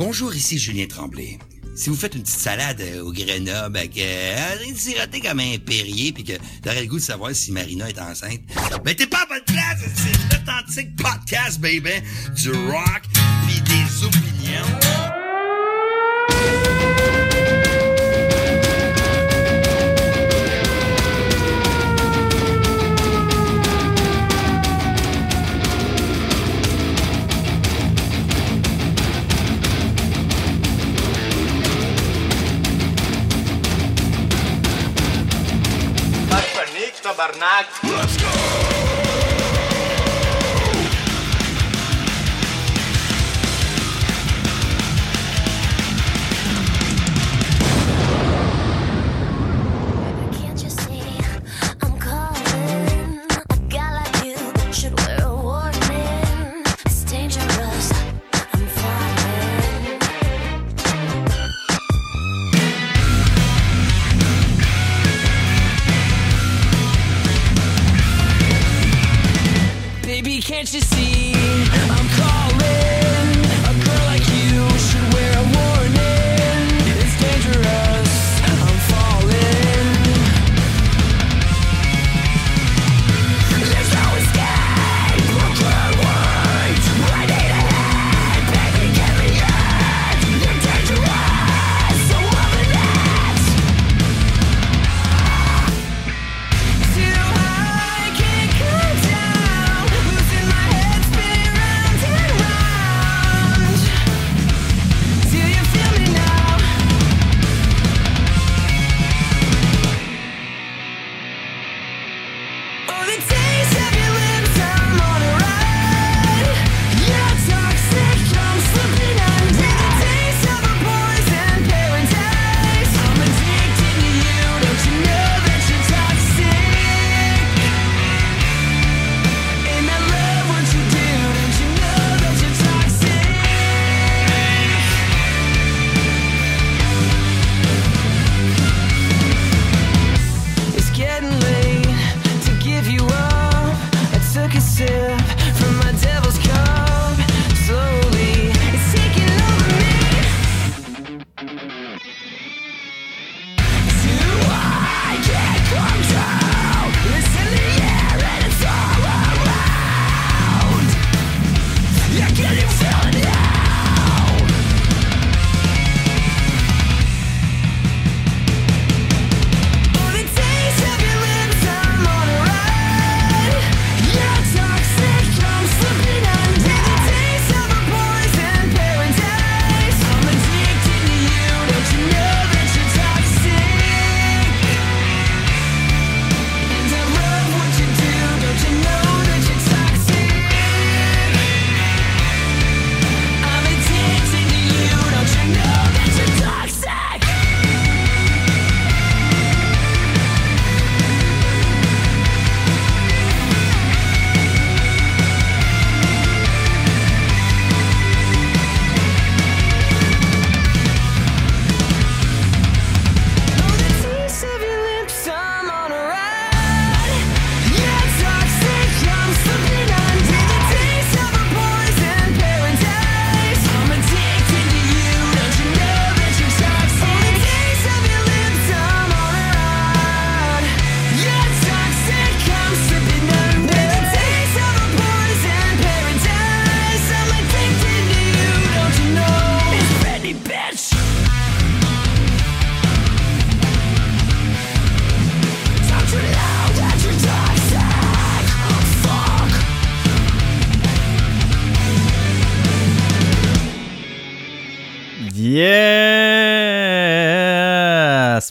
Bonjour, ici Julien Tremblay. Si vous faites une petite salade euh, au Grenoble avec euh, siroté comme un Perrier puis que t'aurais le goût de savoir si Marina est enceinte, ben t'es pas à bonne place, c'est l'authentique podcast, baby, du rock puis des opinions. Panique,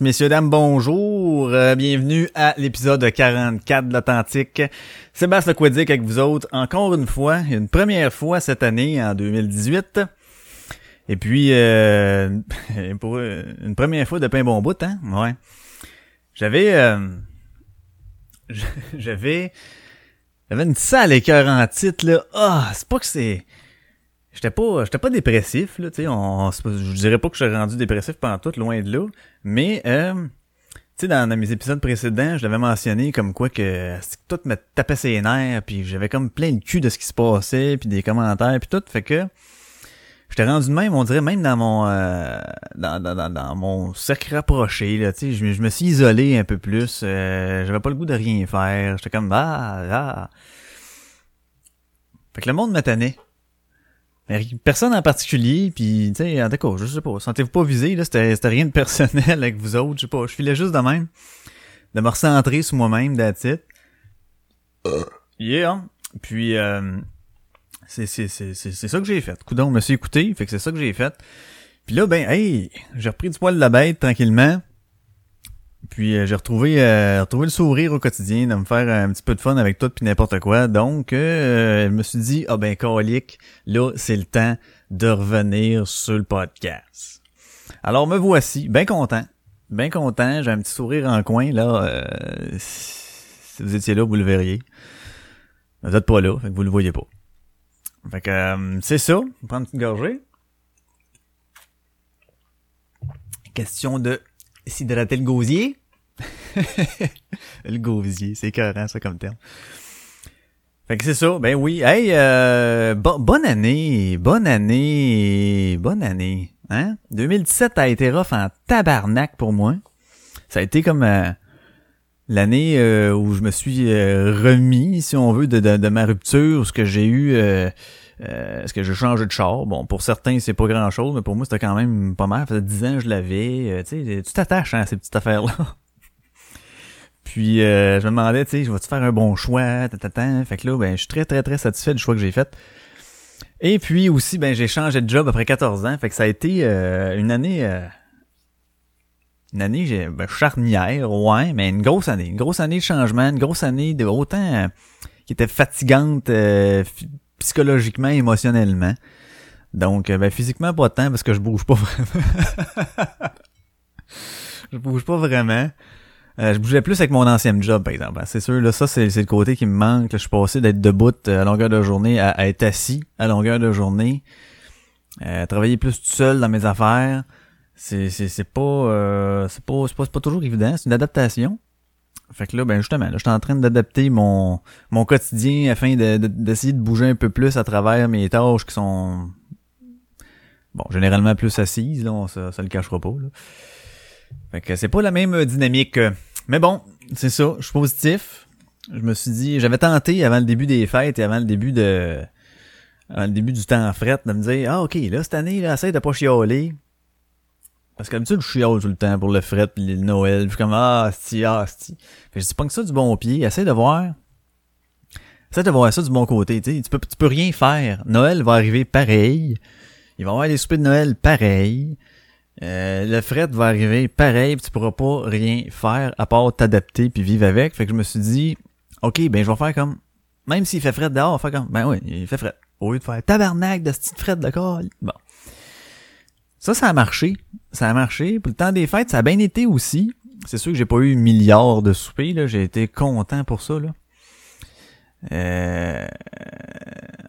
Messieurs, dames, bonjour. Euh, bienvenue à l'épisode 44 de l'Authentique. Sébastien Quédic avec vous autres. Encore une fois, une première fois cette année, en 2018. Et puis, euh, pour euh, une première fois depuis un bon bout, hein? Ouais. J'avais... euh, j'avais... J'avais une salle écœur en titre, là. Ah, c'est pas que c'est... J'étais pas, j'étais pas dépressif, là, tu sais, on, je dirais pas que je suis rendu dépressif pendant tout, loin de là, mais, euh, tu sais, dans, dans mes épisodes précédents, je l'avais mentionné comme quoi que tout me tapait ses nerfs, puis j'avais comme plein de cul de ce qui se passait, puis des commentaires, puis tout, fait que j'étais rendu de même, on dirait même dans mon euh, dans, dans, dans, mon cercle rapproché, là, tu sais, je, me- suis isolé un peu plus, euh, j'avais pas le goût de rien faire, j'étais comme ah ah. Fait que le monde me tenait. Mais Personne en particulier, puis tu sais, en tout cas, je sais pas, sentez-vous pas visé, là, c'était c'était rien de personnel avec vous autres, je sais pas, je filais juste de même, de me recentrer sur moi-même, that's it. Yeah. Puis euh, c'est c'est c'est c'est c'est ça que j'ai fait. Coudon, je me suis écouté, fait que c'est ça que j'ai fait. Puis là ben hey, j'ai repris du poil de la bête tranquillement. Puis euh, j'ai retrouvé euh, retrouvé le sourire au quotidien de me faire un petit peu de fun avec tout puis n'importe quoi. Donc euh, je me suis dit ah ben colique, là c'est le temps de revenir sur le podcast. Alors me voici, bien content. Bien content, j'ai un petit sourire en coin là euh, si vous étiez là, vous le verriez. Vous êtes pas là, fait que vous le voyez pas. Fait que euh, c'est ça. Prendre une petite gorgée. Question de s'hydrater le gosier. le gosier, c'est écœurant ça comme terme. Fait que c'est ça, ben oui. Hey, euh, bo- bonne année, bonne année, bonne année. Hein? 2017 a été rough en tabarnak pour moi. Ça a été comme euh, l'année euh, où je me suis euh, remis, si on veut, de, de ma rupture, ce que j'ai eu, euh, euh, ce que j'ai changé de char? Bon, pour certains, c'est pas grand-chose, mais pour moi, c'était quand même pas mal. Ça faisait 10 ans que je l'avais. euh, tu t'attaches hein, à ces petites affaires-là. Puis, euh, je me demandais, tu sais, je vais-tu faire un bon choix? Fait que là, ben, je suis très, très, très satisfait du choix que j'ai fait. Et puis aussi, ben, j'ai changé de job après 14 ans. Fait que ça a été euh, une année... euh, une année j'ai- ben, charnière, ouais, mais une grosse année. Une grosse année de changement, une grosse année de autant euh, qui était fatigante psychologiquement, émotionnellement. Donc, euh, ben, physiquement, pas tant parce que je bouge pas vraiment. je bouge pas vraiment. Euh, je bougeais plus avec mon ancien job, par exemple. C'est sûr, là, ça, c'est le côté qui me manque. Je suis passé d'être debout euh, à longueur de journée à, être assis à longueur de journée. Euh, travailler plus tout seul dans mes affaires. C'est pas c'est pas pas, pas toujours évident, c'est une adaptation. Fait que là ben justement, là je suis en train d'adapter mon mon quotidien afin de- de- d'essayer de, bouger un peu plus à travers mes tâches qui sont bon, généralement plus assises là, on, ça, ça le cachera pas là. Fait que c'est pas la même dynamique. que- Mais bon, c'est ça, je suis positif. Je me suis dit, j'avais tenté avant le début des fêtes et avant le début de avant le début du temps en fret de me dire ah OK, là cette année là, essaye de pas chialer. Parce que je chiale tout le temps pour le fret pis le Noël. Puis comme, ah, sti, ah, sti. Fait que je dis pas que ça du bon pied. Essaye de voir. Essaye de voir ça du bon côté, tu sais. Tu peux, tu peux rien faire. Noël va arriver pareil. Il va y avoir des soupers de Noël pareil. Euh, le fret va arriver pareil pis tu pourras pas rien faire à part t'adapter puis vivre avec. Fait que je me suis dit, ok, ben je vais faire comme, même s'il fait fret dehors, on va faire comme, ben oui, il fait fret. Au lieu de faire tabarnak de ce petit fret corps. Bon. Ça, ça a marché. Ça a marché. Pour le temps des fêtes, ça a bien été aussi. C'est sûr que j'ai pas eu milliards de soupers, là. J'ai été content pour ça, là. Euh,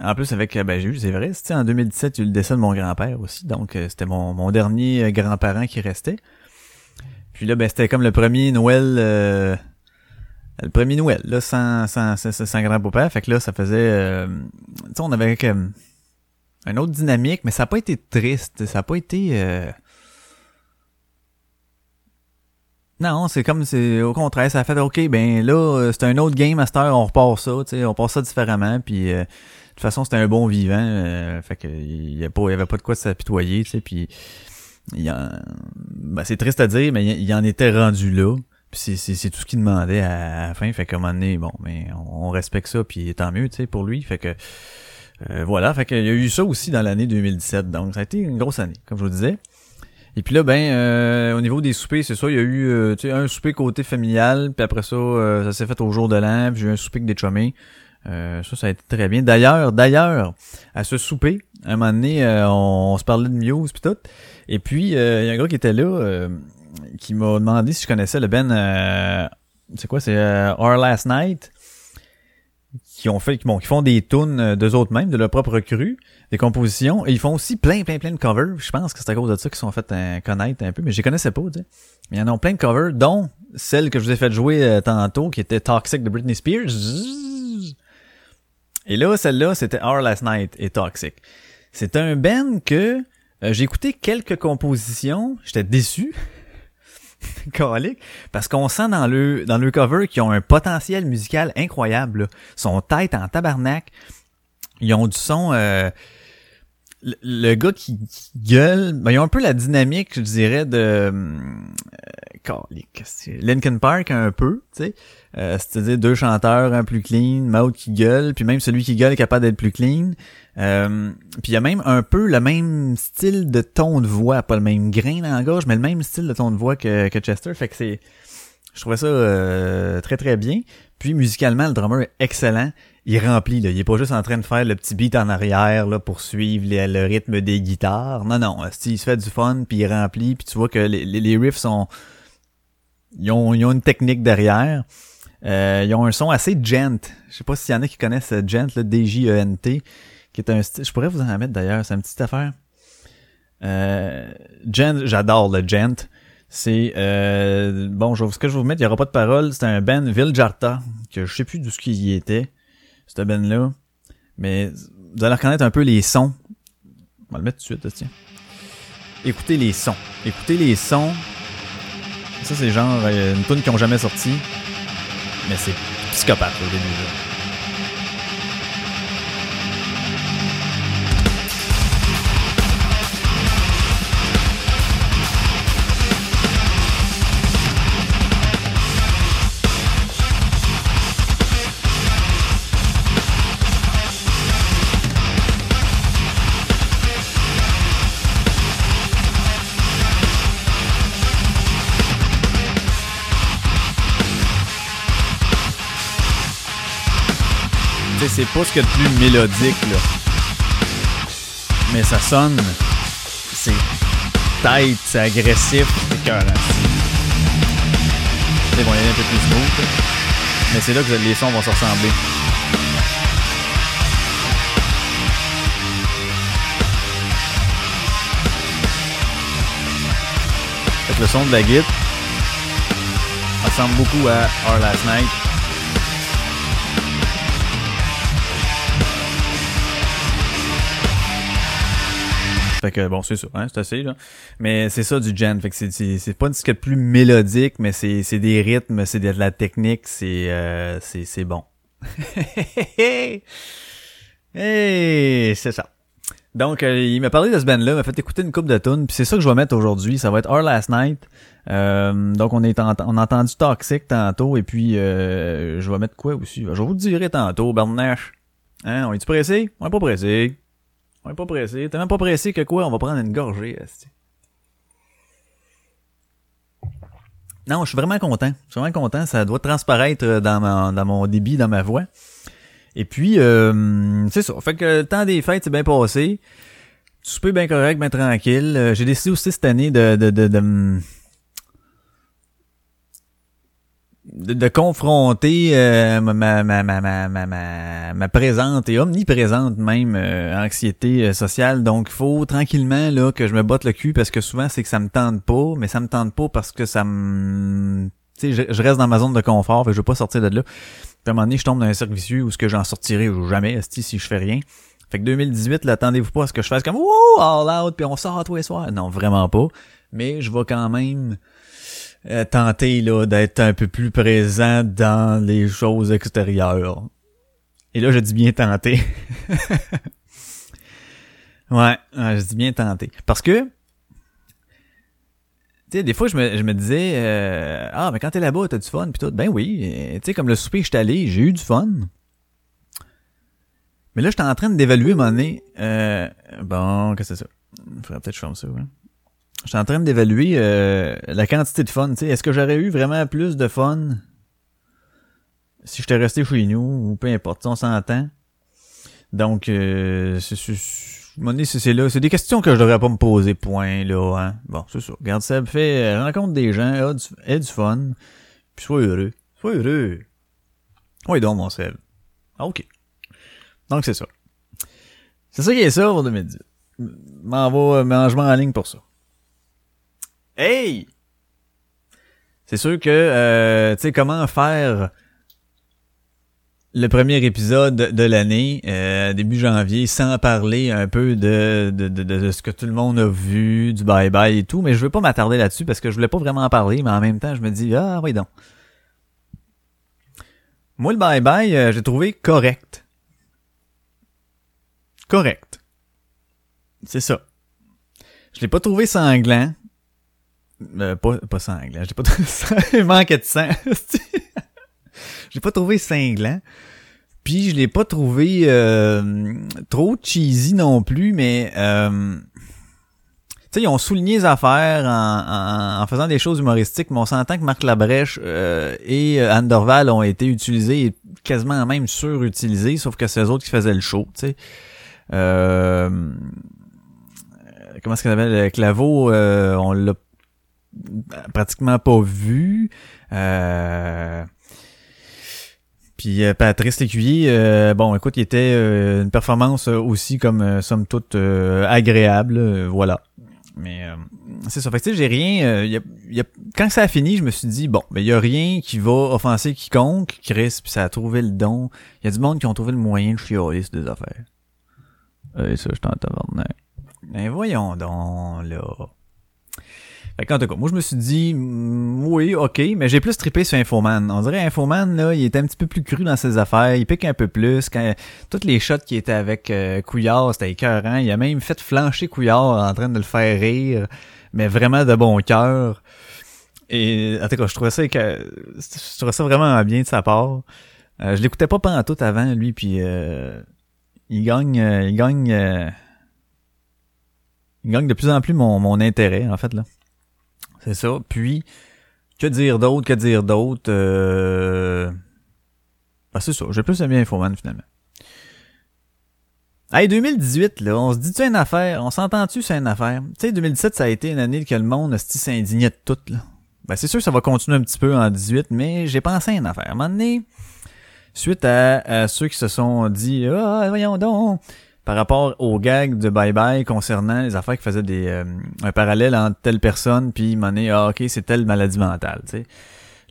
en plus, avec, ben, j'ai eu, c'est vrai, en 2017, il y a eu le décès de mon grand-père aussi. Donc, euh, c'était mon, mon dernier euh, grand-parent qui restait. Puis là, ben, c'était comme le premier Noël, euh, le premier Noël, là, sans, sans, sans, grand-papa. Fait que là, ça faisait, euh, tu sais, on avait une autre dynamique, mais ça n'a pas été triste. Ça n'a pas été. euh, Non, c'est comme c'est au contraire, ça a fait OK, ben là, euh, c'est un autre game master, on repart ça, tu sais, on passe ça différemment, puis euh, de toute façon, c'était un bon vivant, euh, fait que il y pas il y avait pas de quoi s'apitoyer, tu sais, puis il en- ben, c'est triste à dire, mais il, en était rendu là. Puis c'est, tout ce qu'il demandait à, la fin. Fait qu'à un moment donné, bon, mais on, on respecte ça, puis tant mieux, tu sais, pour lui. Fait que euh, voilà, fait qu'il y a eu ça aussi dans l'année 2017. Donc ça a été une grosse année, comme je vous disais. Et puis là, ben, euh, au niveau des soupers, c'est ça, il y a eu euh, un souper côté familial, puis après ça, euh, ça s'est fait au jour de l'an, puis j'ai eu un souper avec des chummés. Euh, ça, ça a été très bien. D'ailleurs, d'ailleurs, à ce souper, à un moment donné, on, on se parlait de Muse puis tout. Et puis, il y a un gars qui était là, qui m'a demandé si je connaissais le Ben, c'est quoi, c'est Our Last Night, qui ont fait, qui, bon, qui font des tunes euh, d'eux autres mêmes, de leur propre cru, des compositions, et ils font aussi plein, plein, plein de covers. Je pense que c'est à cause de ça qu'ils sont fait euh, connaître un peu, mais je les connaissais pas, tu sais. Mais il y en a plein de covers, dont celle que je vous ai fait jouer euh, tantôt, qui était Toxic de Britney Spears. Et là, celle-là, c'était Our Last Night et Toxic. C'est un band que euh, j'ai écouté quelques compositions, j'étais déçu. Parce qu'on sent dans le dans le cover qu'ils ont un potentiel musical incroyable. là. Son tête en tabarnak. Ils ont du son euh, le, le gars qui, qui gueule, ben, ils ont un peu la dynamique, je dirais, de euh? Linkin Park un peu, tu sais. Euh, C'est-à-dire deux chanteurs, un plus clean, Maud qui gueule, puis même celui qui gueule est capable d'être plus clean. Euh, puis il y a même un peu le même style de ton de voix, pas le même grain dans la gorge, mais le même style de ton de voix que, Chester. Fait que c'est, je trouvais ça euh, très très bien. Puis musicalement, le drummer est excellent. Il remplit, là. Il est pas juste en train de faire le petit beat en arrière là pour suivre le rythme des guitares. Non, non. Il se fait du fun, puis il remplit, puis tu vois que les, les- riffs sont. Ils ont, ont une technique derrière. Euh, ils ont un son assez gent. Je sais pas s'il y en a qui connaissent euh, gent, le D-J-E-N-T, qui est un style. Je pourrais vous en mettre d'ailleurs, c'est une petite affaire. Euh, gent, j'adore le gent. C'est euh, bon, je, ce que je vais vous mettre, il y aura pas de parole. C'est un band Viljarta que je sais plus d'où ce qu'il y était, ce band là, mais vous allez reconnaître un peu les sons. On va le mettre tout de suite, tiens. Écoutez les sons, écoutez les sons. Ça c'est genre euh, une tune qui ont jamais sorti, mais c'est psychopathe au début. C'est pas ce qu'il y a de plus mélodique, là. Mais ça sonne. C'est tight, c'est agressif, c'est écœurant. C'est bon, il y a un peu plus smooth. Mais c'est là que les sons vont se ressembler. Le son de la guitare ressemble beaucoup à Our Last Night. Fait que bon, c'est ça, hein, c'est assez là. Mais c'est ça du gen. Fait que c'est c'est c'est pas a de plus mélodique, mais c'est c'est des rythmes, c'est de la technique, c'est euh, c'est c'est bon. hey, c'est ça. Donc euh, il m'a parlé de ce band là, m'a fait écouter une coupe de tunes, puis c'est ça que je vais mettre aujourd'hui, ça va être Our Last Night. Euh, donc on est en- on a entendu Toxic tantôt et puis euh, je vais mettre quoi aussi? Je vous le dirai tantôt, Bernache. Hein, on est-tu pressé? On est pas pressé. On pas pressé. T'es même pas pressé que quoi? On va prendre une gorgée. Non, je suis vraiment content. Je suis vraiment content. Ça doit transparaître euh, dans, ma- dans mon débit, dans ma voix. Et puis, euh, c'est ça. Fait que le temps des fêtes, c'est bien passé. Souper bien correct, bien tranquille. Euh, J'ai décidé aussi cette année de, de, de, de, me- de, de confronter euh, ma, ma, ma, ma, présente et omniprésente même euh, anxiété euh, sociale. Donc, il faut tranquillement là que je me botte le cul parce que souvent, c'est que ça me tente pas, mais ça me tente pas parce que ça me... Tu sais, je, je reste dans ma zone de confort, fait je veux pas sortir de là. Puis à un moment donné, je tombe dans un cercle vicieux où ce que j'en sortirai jamais, si je fais rien. Fait que 2018, là, attendez-vous pas à ce que je fasse comme Wouh, all out, puis on sort tous les soirs. Non, vraiment pas. Mais je vais quand même euh, tenter là d'être un peu plus présent dans les choses extérieures. Et là, je dis bien tenter. ouais, je dis bien tenter. Parce que, tu sais, des fois, je me, je me disais, euh, ah, mais quand t'es là-bas, t'as du fun, pis tout. Ben oui, euh, tu sais, comme le souper, j'étais allé, j'ai eu du fun. Mais là, j'étais en train d'évaluer mon nez. Euh, bon, qu'est-ce que c'est ça? Faudrait peut-être que je ferme ça, ouais. J'étais en train d'évaluer euh, la quantité de fun. Est-ce que j'aurais eu vraiment plus de fun si j'étais resté chez nous ou peu importe, on s'entend? Donc, euh, c'est, là. C'est des questions que je devrais pas me poser, point, là. Hein. Bon, c'est ça. Regarde, Seb, fait, euh, rencontre des gens, a du, du fun, puis sois heureux. Sois heureux. Oui, donc, mon Seb. Ah, ok. Donc, c'est ça. C'est ça qui est ça pour 2018. M'en va, mangement en ligne pour ça. Hey! C'est sûr que, euh, tu sais, comment faire le premier épisode de l'année, euh, début janvier, sans parler un peu de, de, de, ce que tout le monde a vu, du bye-bye et tout, mais je veux pas m'attarder là-dessus parce que je voulais pas vraiment en parler, mais en même temps, je me dis, ah oui donc. Moi, le bye-bye, euh, j'ai trouvé correct. Correct. C'est ça. Je l'ai pas trouvé sanglant. Euh, pas, pas sanglant. Je l'ai pas trouvé... Il manquait de sang. je l'ai pas trouvé cinglant. Puis je l'ai pas trouvé euh, trop cheesy non plus, mais euh, tu sais, ils ont souligné les affaires en, en, en faisant des choses humoristiques, mais on s'entend que Marc Labrèche euh, et Anne Dorval ont été utilisés et quasiment même surutilisés, sauf que c'est eux autres qui faisaient le show, tu sais. Euh, comment est-ce qu'on appelle Claveau, euh, on l'a pratiquement pas vu. Euh, puis euh, Patrice Lécuyer, euh, bon, écoute, il était euh, une performance euh, aussi comme euh, somme toute euh, agréable, voilà. Mais euh, c'est ça. Fait que tu sais, j'ai rien. y a, y a, quand ça a fini, je me suis dit bon, mais il y a rien qui va offenser quiconque. Chris, puis ça a trouvé le don. Il y a du monde qui ont trouvé le moyen de chialer sur des affaires. Et ça, je t'entends Mais voyons donc là. Fait qu'en tout cas, moi je me suis dit mm, oui, ok, mais j'ai plus trippé sur Infoman. On dirait Infoman, là, il était un petit peu plus cru dans ses affaires, il pique un peu plus. Quand toutes les shots qui étaient avec euh, Couillard, c'était écœurant. Il a même fait flancher Couillard en train de le faire rire, mais vraiment de bon cœur. Et en tout cas, je trouvais ça que je trouvais ça vraiment bien de sa part. Euh, je l'écoutais pas pendant tout avant, lui, puis euh, il gagne euh, il gagne euh, il gagne de plus en plus mon, mon intérêt, en fait, là. C'est ça. Puis, que dire d'autre, que dire d'autre? Euh... Ben, c'est ça. J'ai plus aimé Infoman, finalement. Hey, 2018, là, on se dit-tu une affaire? On s'entend-tu sur une affaire? Tu sais, 2017, ça a été une année que le monde s'indignait de tout, là. Ben, c'est sûr que ça va continuer un petit peu en 18, mais j'ai pensé à une affaire. À un moment donné, suite à ceux qui se sont dit, ah, voyons donc, par rapport au gag de Bye Bye concernant les affaires qui faisaient des euh, un parallèle entre telle personne puis m'en ah ok c'est telle maladie mentale tu sais.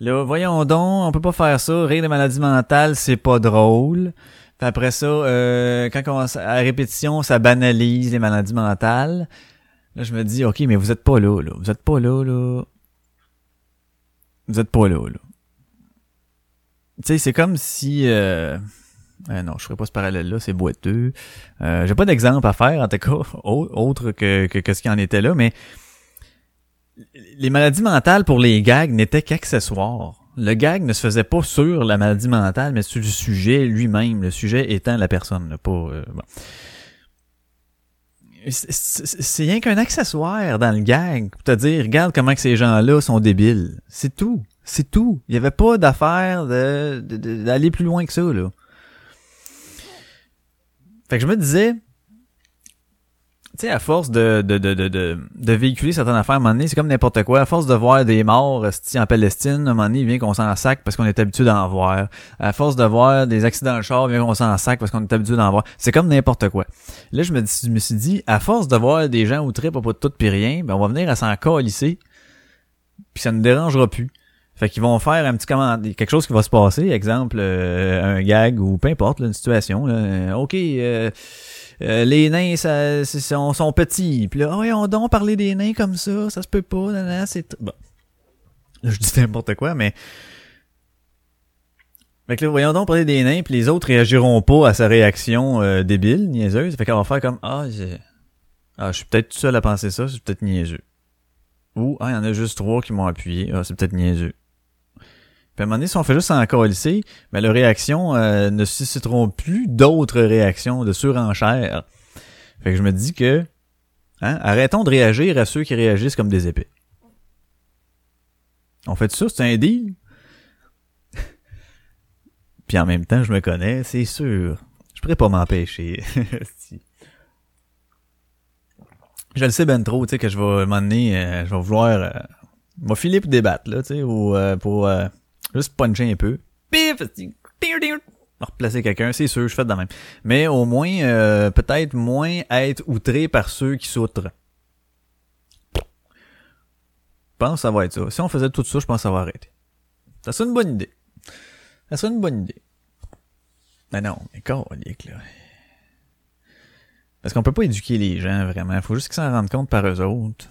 Là voyons donc on peut pas faire ça rire de maladie mentale c'est pas drôle. Après ça euh, quand on, à répétition ça banalise les maladies mentales. Là je me dis ok mais vous êtes pas là là. Vous êtes pas là là. Vous êtes pas là là. Tu sais c'est comme si euh, euh, non, je ferai pas ce parallèle-là, c'est boiteux. Euh, J'ai pas d'exemple à faire, en tout cas, autre que, que, que ce qui en était là, mais les maladies mentales pour les gags n'étaient qu'accessoires. Le gag ne se faisait pas sur la maladie mentale, mais sur le sujet lui-même, le sujet étant la personne. Là, pas, euh, bon. C'est rien qu'un accessoire dans le gag pour te dire, regarde comment que ces gens-là sont débiles. C'est tout. C'est tout. Il y avait pas d'affaire d'aller de, plus loin que ça, là. Fait que je me disais, tu sais, à force de, de, de, de, de, véhiculer certaines affaires, à un moment donné, c'est comme n'importe quoi. À force de voir des morts en Palestine, à un moment donné, il vient qu'on s'en sac parce qu'on est habitué d'en voir. À force de voir des accidents de char, il vient qu'on s'en sac parce qu'on est habitué d'en voir. C'est comme n'importe quoi. Là, je me, je me suis dit, à force de voir des gens outrés pour pas de tout pis rien, ben on va venir à s'en calisser, puis ça ne dérangera plus. Fait qu'ils vont faire un petit comment quelque chose qui va se passer, exemple euh, un gag ou peu importe là, une situation. Là. Ok, euh, euh, les nains ça, sont, sont petits. Puis là, oh, on donc parler des nains comme ça, ça se peut pas. C'est bon. Là, je dis n'importe quoi, mais fait que là, voyons donc parler des nains, puis les autres réagiront pas à sa réaction euh, débile, niaiseuse. Fait qu'on va faire comme ah, ah, je suis peut-être tout seul à penser ça, c'est peut-être niaiseux. Ou ah, il y en a juste trois qui m'ont appuyé, ah, c'est peut-être niaiseux. Puis à un moment donné, si on fait juste encore lycée, mais leurs réactions euh, ne susciteront plus d'autres réactions de surenchère. Fait que je me dis que hein, arrêtons de réagir à ceux qui réagissent comme des épées. On fait ça, c'est un deal? Puis en même temps, je me connais, c'est sûr. Je pourrais pas m'empêcher. je le sais ben trop, tu sais, que je vais m'emmener, euh, je vais vouloir, euh, filer pour débattre, là, tu sais, ou euh, pour euh, Juste puncher un peu. Pif! Replacer quelqu'un, c'est sûr, je fais de même. Mais au moins, euh, peut-être moins être outré par ceux qui s'outrent. Je pense que ça va être ça. Si on faisait tout ça, je pense que ça va arrêter. Ça serait une bonne idée. Ça serait une bonne idée. Ben non, mais colique, là. Parce qu'on peut pas éduquer les gens, vraiment. Faut juste qu'ils s'en rendent compte par eux autres.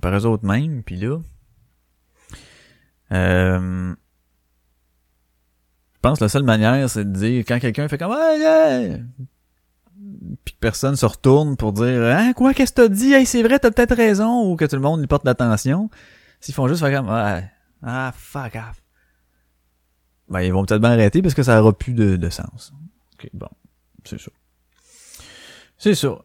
Par eux autres mêmes, puis là... Euh... Je pense que la seule manière, c'est de dire, quand quelqu'un fait comme... Ah, yeah! Puis que personne se retourne pour dire Hein, quoi, qu'est-ce que t'as dit? Hey, c'est vrai, t'as peut-être raison, ou que tout le monde lui porte l'attention. S'ils font juste faire comme Ouais, ah, fuck off. Ben, ils vont peut-être bien arrêter parce que ça aura plus de, de sens. Ok, bon. C'est ça. C'est ça.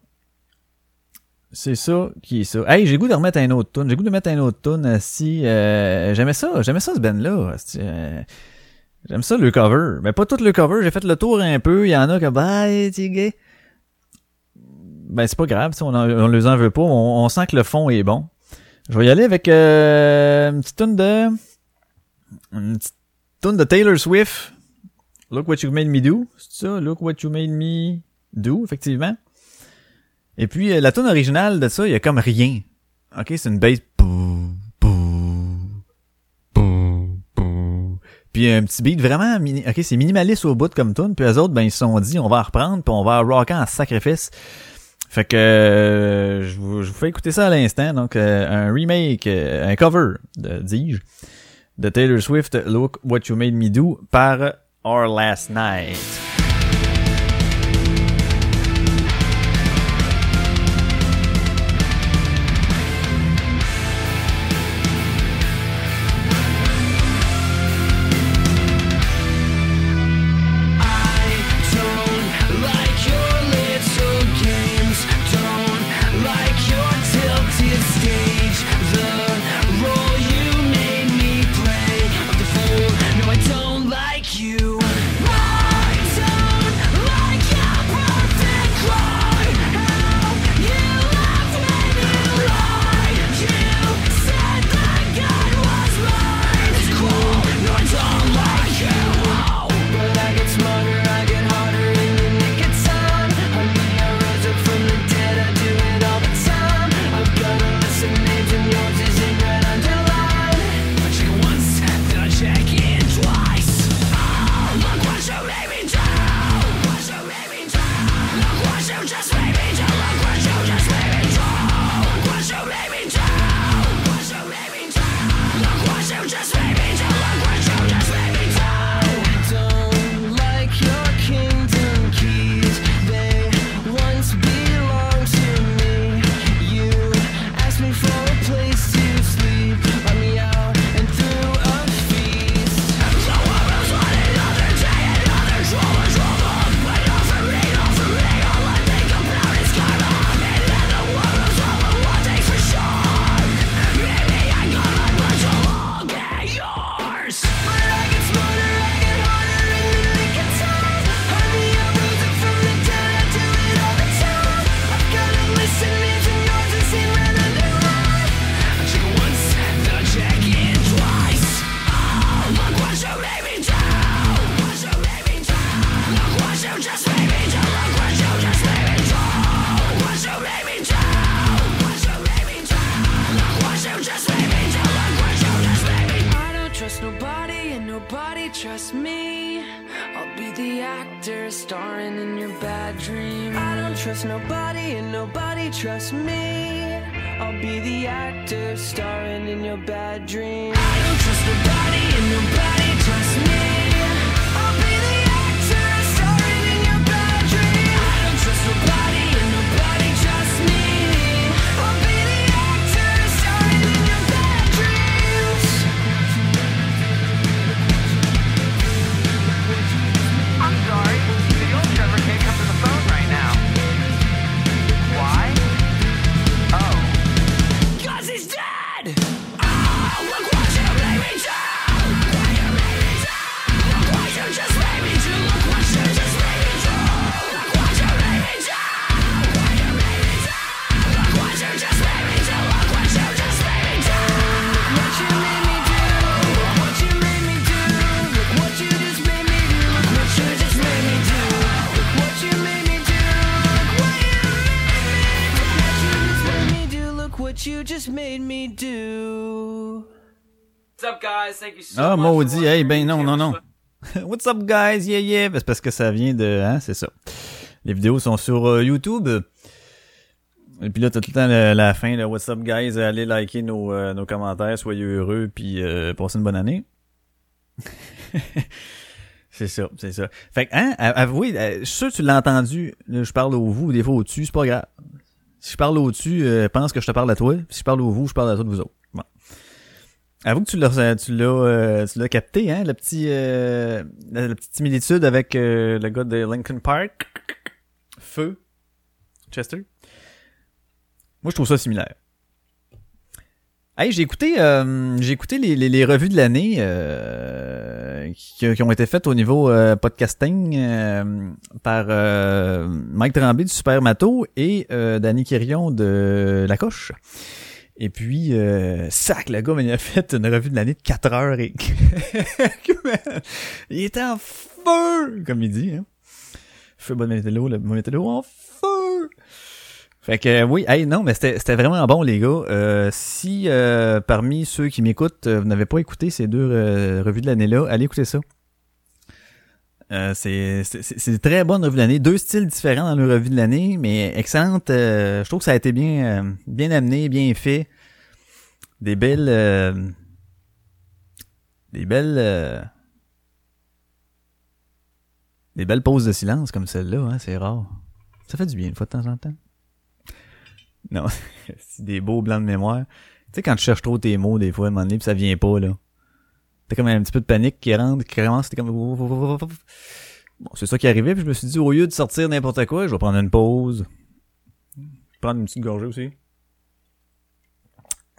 C'est ça qui est ça. Hey, j'ai goût de remettre un autre tune. J'ai goût de mettre un autre tune euh, si euh, j'aimais ça, j'aimais ça ce band là. j'aime ça le cover, mais pas tout le cover, j'ai fait le tour un peu, il y en a que bah t'es gay. Ben c'est pas grave, on, en, on les en veut pas, on, on sent que le fond est bon. Je vais y aller avec euh, une petite tune de une tune de Taylor Swift. Look what you made me do, c'est ça, Look what you made me do, effectivement. Et puis euh, la tune originale de ça, il y a comme rien. OK, c'est une bass. Puis un petit beat vraiment mini... OK, c'est minimaliste au bout comme tune, puis les autres ben ils se sont dit on va reprendre puis on va rocker en sacrifice. Fait que euh, je, vous, je vous fais écouter ça à l'instant donc euh, un remake euh, un cover de dis-je de Taylor Swift Look What You Made Me Do par Our Last Night. Trusts me. I'll be the actor starring in your bad dream. I don't trust nobody and nobody trusts me. I'll be the actor starring in your bad dream. What you just made me do. What's up, guys? Thank you so Ah, much. maudit, hey, ben non, non, non. What's up, guys? Yeah, yeah. C'est parce que ça vient de... Hein, c'est ça. Les vidéos sont sur euh, YouTube. Et puis là, t'as tout le temps la, la fin, là, What's up, guys? Allez liker nos, euh, nos commentaires, soyez heureux, puis euh, passez une bonne année. c'est ça, c'est ça. Fait que, hein, av- avouez, je suis sûr que tu l'as entendu, là, je parle au vous, des fois au-dessus, c'est pas grave. Si je parle au-dessus, euh, pense que je te parle à toi. Si je parle au vous, je parle à toi de vous autres. Bon. Avoue que tu l'as, tu l'as, euh, tu l'as capté, hein, le petit, euh, la, la petite similitude avec euh, le gars de Lincoln Park. Feu. Chester. Moi, je trouve ça similaire. Hey, j'ai écouté, euh, j'ai écouté les, les, les revues de l'année euh, qui, qui ont été faites au niveau euh, podcasting euh, par euh, Mike Tremblay du Super Mato et euh, Danny Quirion de La Coche. Et puis, sac, le gars, il a fait une revue de l'année de 4 heures et... il était en feu, comme il dit. Hein. Feu, bonne météo, le bon météo en feu. Fait que euh, oui, hey, non, mais c'était vraiment bon, les gars. Euh, si euh, parmi ceux qui m'écoutent, vous n'avez pas écouté ces deux revues de l'année-là, allez écouter ça. C'est une très bonne revue de l'année. Deux styles différents dans le revue de l'année, mais excellente. je trouve que ça a été bien, bien amené, bien fait. Des belles... des belles... des belles pauses de silence comme celle-là, hein, c'est rare. Ça fait du bien une fois de temps en temps. Non, c'est des beaux blancs de mémoire. Tu sais, quand tu cherches trop tes mots, des fois, à un moment donné, pis ça vient pas, là. T'as comme un petit peu de panique qui rentre, qui commence, t'es comme... Bon, c'est ça qui est arrivé, puis je me suis dit, au lieu de sortir n'importe quoi, je vais prendre une pause. Prendre une petite gorgée aussi.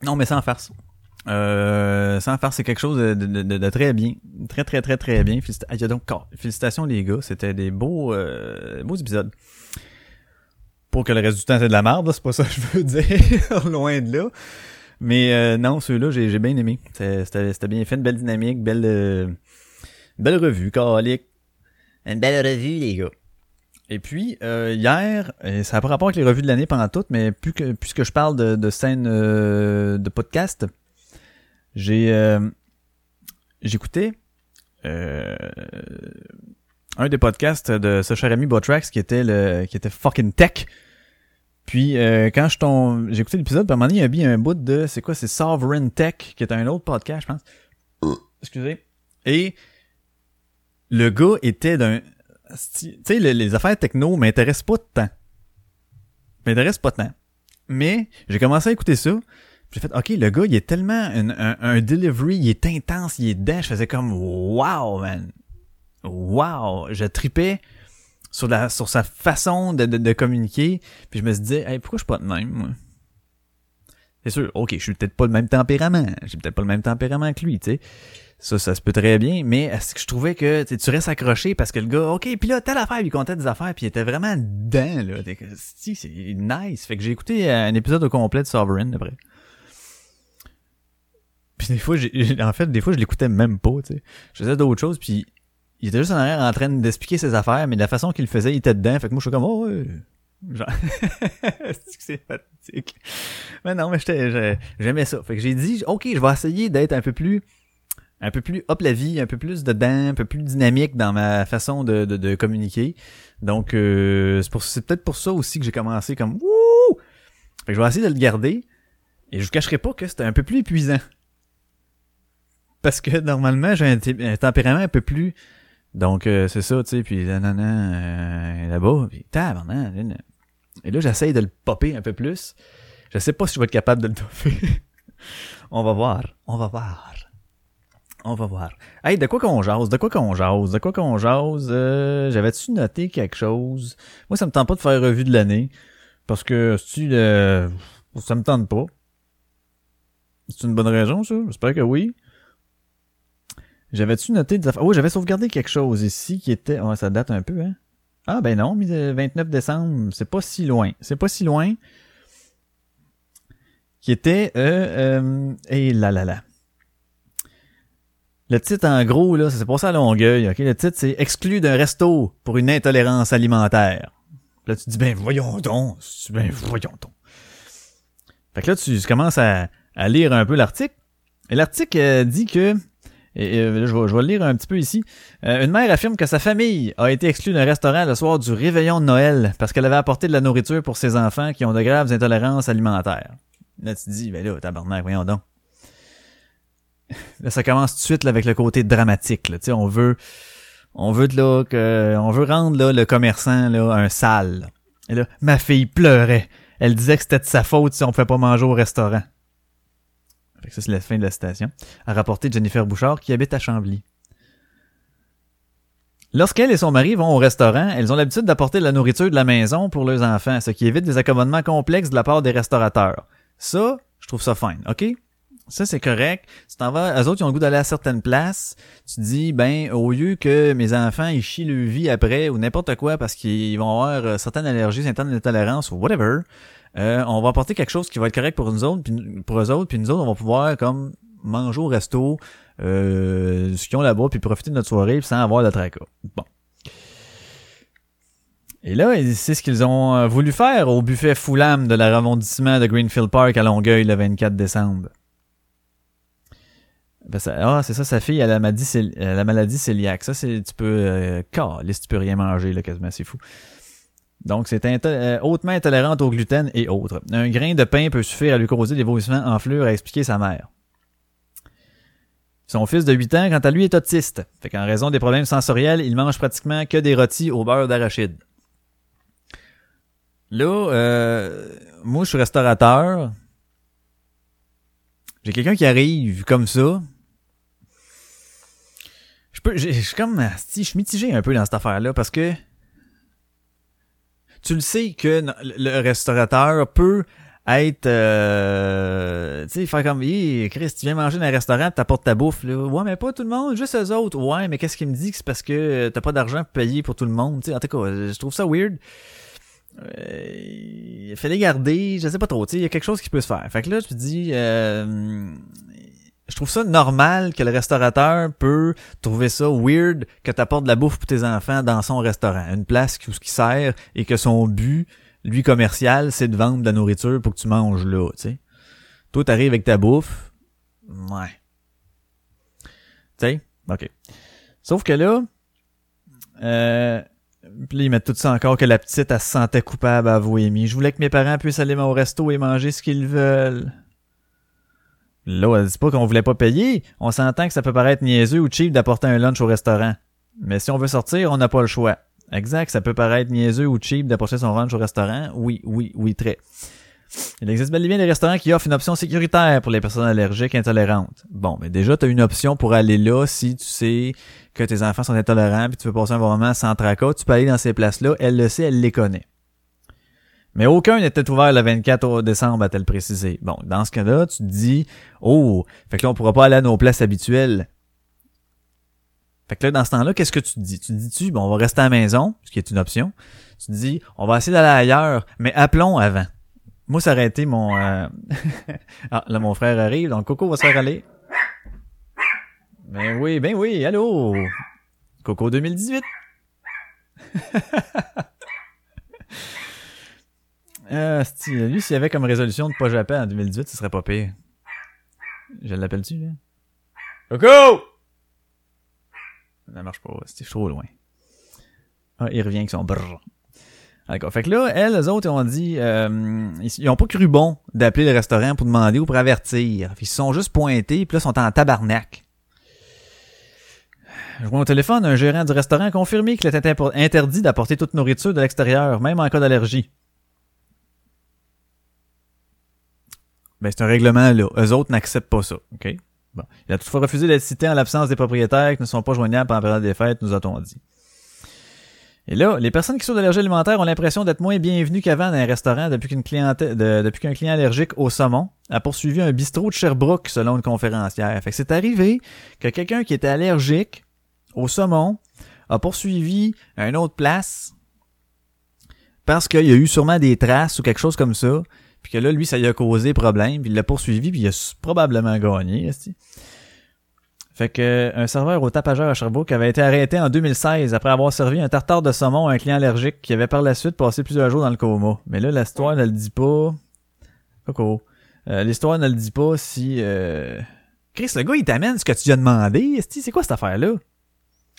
Non, mais sans farce. Euh, sans farce, c'est quelque chose de, de, de- de très bien. Très, très, très, très bien. Félicita- ah, donc, oh, félicitations, les gars. C'était des beaux, euh, beaux épisodes. Pour que le reste du temps, c'est de la merde, c'est pas ça que je veux dire. Loin de là. Mais euh, non, ceux-là, j'ai bien aimé. C'était bien fait, une belle dynamique, belle, euh, belle revue, calique. Une belle revue, les gars. Et puis, euh, hier, et ça n'a pas rapport avec les revues de l'année pendant toutes, mais plus que, puisque je parle de, de scène euh, de podcast, j'ai euh, j'écoutais euh, un des podcasts de ce cher ami Botrax qui était le qui était fucking tech. Puis euh, quand je j'ai écouté l'épisode, un moment donné, il y a mis un bout de c'est quoi, c'est Sovereign Tech qui est un autre podcast, je pense. Excusez. Et le gars était d'un tu sais le- les affaires techno m'intéressent pas tant. M'intéressent pas tant. Mais j'ai commencé à écouter ça. J'ai fait OK, le gars, il est tellement un, un, delivery, il est intense, il est dedans, je faisais comme wow man. Wow, je tripais sur la sur sa façon de, de, de communiquer, puis je me suis dit hey, pourquoi je suis pas de même moi? C'est sûr, OK, je suis peut-être pas le même tempérament, j'ai peut-être pas le même tempérament que lui, tu sais. Ça, ça se peut très bien, mais est-ce que je trouvais que tu restes accroché parce que le gars, ok, puis là, telle affaire, il comptait des affaires, puis il était vraiment dedans, là. C'est nice. Fait que j'ai écouté euh, un épisode au complet de Sovereign, après. Puis des fois, j'ai- en fait, des fois, je l'écoutais même pas, tu sais. Je faisais d'autres choses, puis il était juste en arrière en train d'expliquer ses affaires, mais de la façon qu'il le faisait, il était dedans. Fait que moi, je suis comme, oh, ouais. Genre, c'est que c'est fatigue. Mais non, mais j'aimais ça. Fait que j'ai dit, ok, je vais essayer d'être un peu plus, un peu plus hop la vie, un peu plus dedans, un peu plus dynamique dans ma façon de, de, de communiquer. Donc, euh, c'est, peut-être pour ça aussi que j'ai commencé comme, wouh! Fait que je vais essayer de le garder. Et je vous cacherai pas que c'était un peu plus épuisant. Parce que normalement, j'ai un tempérament un peu plus. Donc, euh, c'est ça, tu sais, puis nanana, euh, là-bas, puis tabarnak. Et là, j'essaye de le popper un peu plus. Je sais pas si je vais être capable de le toffer. on va voir, on va voir. On va voir. Hey, de quoi qu'on jase, de quoi qu'on jase, de quoi qu'on jase, euh, j'avais-tu noté quelque chose? Moi, ça me tente pas de faire revue de l'année. Parce que, si euh, ça me tente pas. C'est une bonne raison, ça? J'espère que oui. J'avais-tu noté des affaires? Oh, j'avais sauvegardé quelque chose ici qui était... Oh, ça date un peu, hein? Ah, ben non, mais le 29 décembre, c'est pas si loin. C'est pas si loin. Qui était... Euh, euh, et là là là. Le titre, en gros, là, ça s'est passé à Longueuil, ok? Le titre, c'est « Exclu d'un resto pour une intolérance alimentaire ». Là, tu te dis « Ben, voyons donc! » Ben, voyons donc! Fait que là, tu commences à, à lire un peu l'article. Et l'article euh, dit que Et, je, vais, le lire un petit peu ici. Euh, une mère affirme que sa famille a été exclue d'un restaurant le soir du réveillon de Noël parce qu'elle avait apporté de la nourriture pour ses enfants qui ont de graves intolérances alimentaires. Là, tu dis, ben là, tabarnak, voyons donc. Là, ça commence tout de suite avec le côté dramatique. Là. On veut, on veut là que, on veut rendre là, le commerçant là, un sale. Et là, ma fille pleurait. Elle disait que c'était de sa faute si on pouvait pas manger au restaurant. Ça, c'est la fin de la citation. A rapporté Jennifer Bouchard qui habite à Chambly. Lorsqu'elle et son mari vont au restaurant, elles ont l'habitude d'apporter de la nourriture de la maison pour leurs enfants, ce qui évite des accommodements complexes de la part des restaurateurs. Ça, je trouve ça fine, ok? Ça, c'est correct. Tu t'en vas, eux autres, ils ont le goût d'aller à certaines places. Tu dis, ben, au lieu que mes enfants, ils chient leur vie après, ou n'importe quoi, parce qu'ils vont avoir euh, certaines allergies, certaines intolérances, ou whatever, euh, on va apporter quelque chose qui va être correct pour nous autres, puis pour eux autres, puis nous autres, on va pouvoir, comme, manger au resto, euh, ce qu'ils ont là-bas, puis profiter de notre soirée, sans avoir de tracas. Bon. Et là, c'est ce qu'ils ont euh, voulu faire au buffet Foulam de l'arrondissement de Greenfield Park à Longueuil le 24 décembre. Ben ça- ah, c'est ça, sa fille, elle a la maladie, la maladie cœliaque. Ça, c'est, tu peux, euh, calice, tu peux rien manger, là, quasiment, c'est fou. Donc, c'est euh, hautement intolérante au gluten et autres. Un grain de pain peut suffire à lui causer des vomissements en fleurs, a expliqué sa mère. Son fils de 8 ans, quant à lui, est autiste. Fait qu'en raison des problèmes sensoriels, il mange pratiquement que des rôtis au beurre d'arachide. Là, euh, moi, je suis restaurateur. J'ai quelqu'un qui arrive comme ça. Je peux, je suis comme, si, je suis mitigé un peu dans cette affaire-là parce que tu le sais que le restaurateur peut être, euh, tu sais, faire comme, hey, Chris, tu viens manger dans un restaurant, t'apportes ta bouffe, là. Ouais, mais pas tout le monde, juste eux autres. Ouais, mais qu'est-ce qu'il me dit que c'est parce que t'as pas d'argent pour payer pour tout le monde, tu sais. En tout cas, je trouve ça weird. Euh, les garder, je sais pas trop, tu sais, il y a quelque chose qui peut se faire. Fait que là, te dis, euh, je trouve ça normal que le restaurateur peut trouver ça weird que t'apportes de la bouffe pour tes enfants dans son restaurant, une place où ce qui sert et que son but, lui commercial, c'est de vendre de la nourriture pour que tu manges là, tu sais. Toi, t'arrives avec ta bouffe, ouais. Tu sais, ok. Sauf que là, euh, puis ils mettent tout ça encore que la petite, elle se sentait coupable à vous, Amy. Je voulais que mes parents puissent aller au resto et manger ce qu'ils veulent. Là, elle dit pas qu'on voulait pas payer. On s'entend que ça peut paraître niaiseux ou cheap d'apporter un lunch au restaurant. Mais si on veut sortir, on n'a pas le choix. Exact, ça peut paraître niaiseux ou cheap d'apporter son lunch au restaurant. Oui, oui, oui, très. Il existe bel et bien des restaurants qui offrent une option sécuritaire pour les personnes allergiques et intolérantes. Bon, mais déjà, tu as une option pour aller là si tu sais que tes enfants sont intolérants puis tu veux passer un moment sans tracas. Tu peux aller dans ces places-là. Elle le sait, elle les connaît. Mais aucun n'était ouvert le 24 décembre, a-t-elle précisé. Bon, dans ce cas-là, tu dis, oh, fait que là, on pourra pas aller à nos places habituelles. Fait que là, dans ce temps-là, qu'est-ce que tu te dis? Tu te dis-tu, bon, on va rester à la maison, ce qui est une option. Tu te dis, on va essayer d'aller ailleurs, mais appelons avant. Moi, ça aurait été mon... euh, ah, là, mon frère arrive, donc Coco va se faire aller. Ben oui, ben oui, allô? Coco 2018. Euh, lui, s'il avait comme résolution de pas japper en 2018, ce serait pas pire. Je l'appelle-tu, là? Coco! Ça marche pas, c'est trop loin. Ah, il revient avec son brrr. D'accord. Fait que là, elles, les autres, ont dit, euh, ils, ont pas cru bon d'appeler le restaurant pour demander ou pour avertir. Ils sont juste pointés, puis là, ils sont en tabarnak. Je vois au téléphone, un gérant du restaurant confirmé qu'il était interdit d'apporter toute nourriture de l'extérieur, même en cas d'allergie. Ben, c'est un règlement, là. Eux autres n'acceptent pas ça, OK? Bon. Il a toutefois refusé d'être cité en l'absence des propriétaires qui ne sont pas joignables pendant la période des fêtes, nous a-t-on dit. Et là, les personnes qui sont d'allergie alimentaire ont l'impression d'être moins bienvenues qu'avant dans un restaurant depuis qu'une clientèle, de- depuis qu'un client allergique au saumon a poursuivi un bistrot de Sherbrooke, selon une conférencière. Fait que c'est arrivé que quelqu'un qui était allergique au saumon a poursuivi à une autre place parce qu'il y a eu sûrement des traces ou quelque chose comme ça, puis que là, lui, ça lui a causé problème, puis il l'a poursuivi, puis il a probablement gagné. Fait que un serveur au tapageur à Sherbrooke avait été arrêté en 2016 après avoir servi un tartare de saumon à un client allergique qui avait par la suite passé plusieurs jours dans le coma. Mais là, l'histoire ne le dit pas. Coco. Euh, L'histoire ne le dit pas si euh, Chris, le gars, il t'amène ce que tu lui as demandé. C'est quoi cette affaire-là?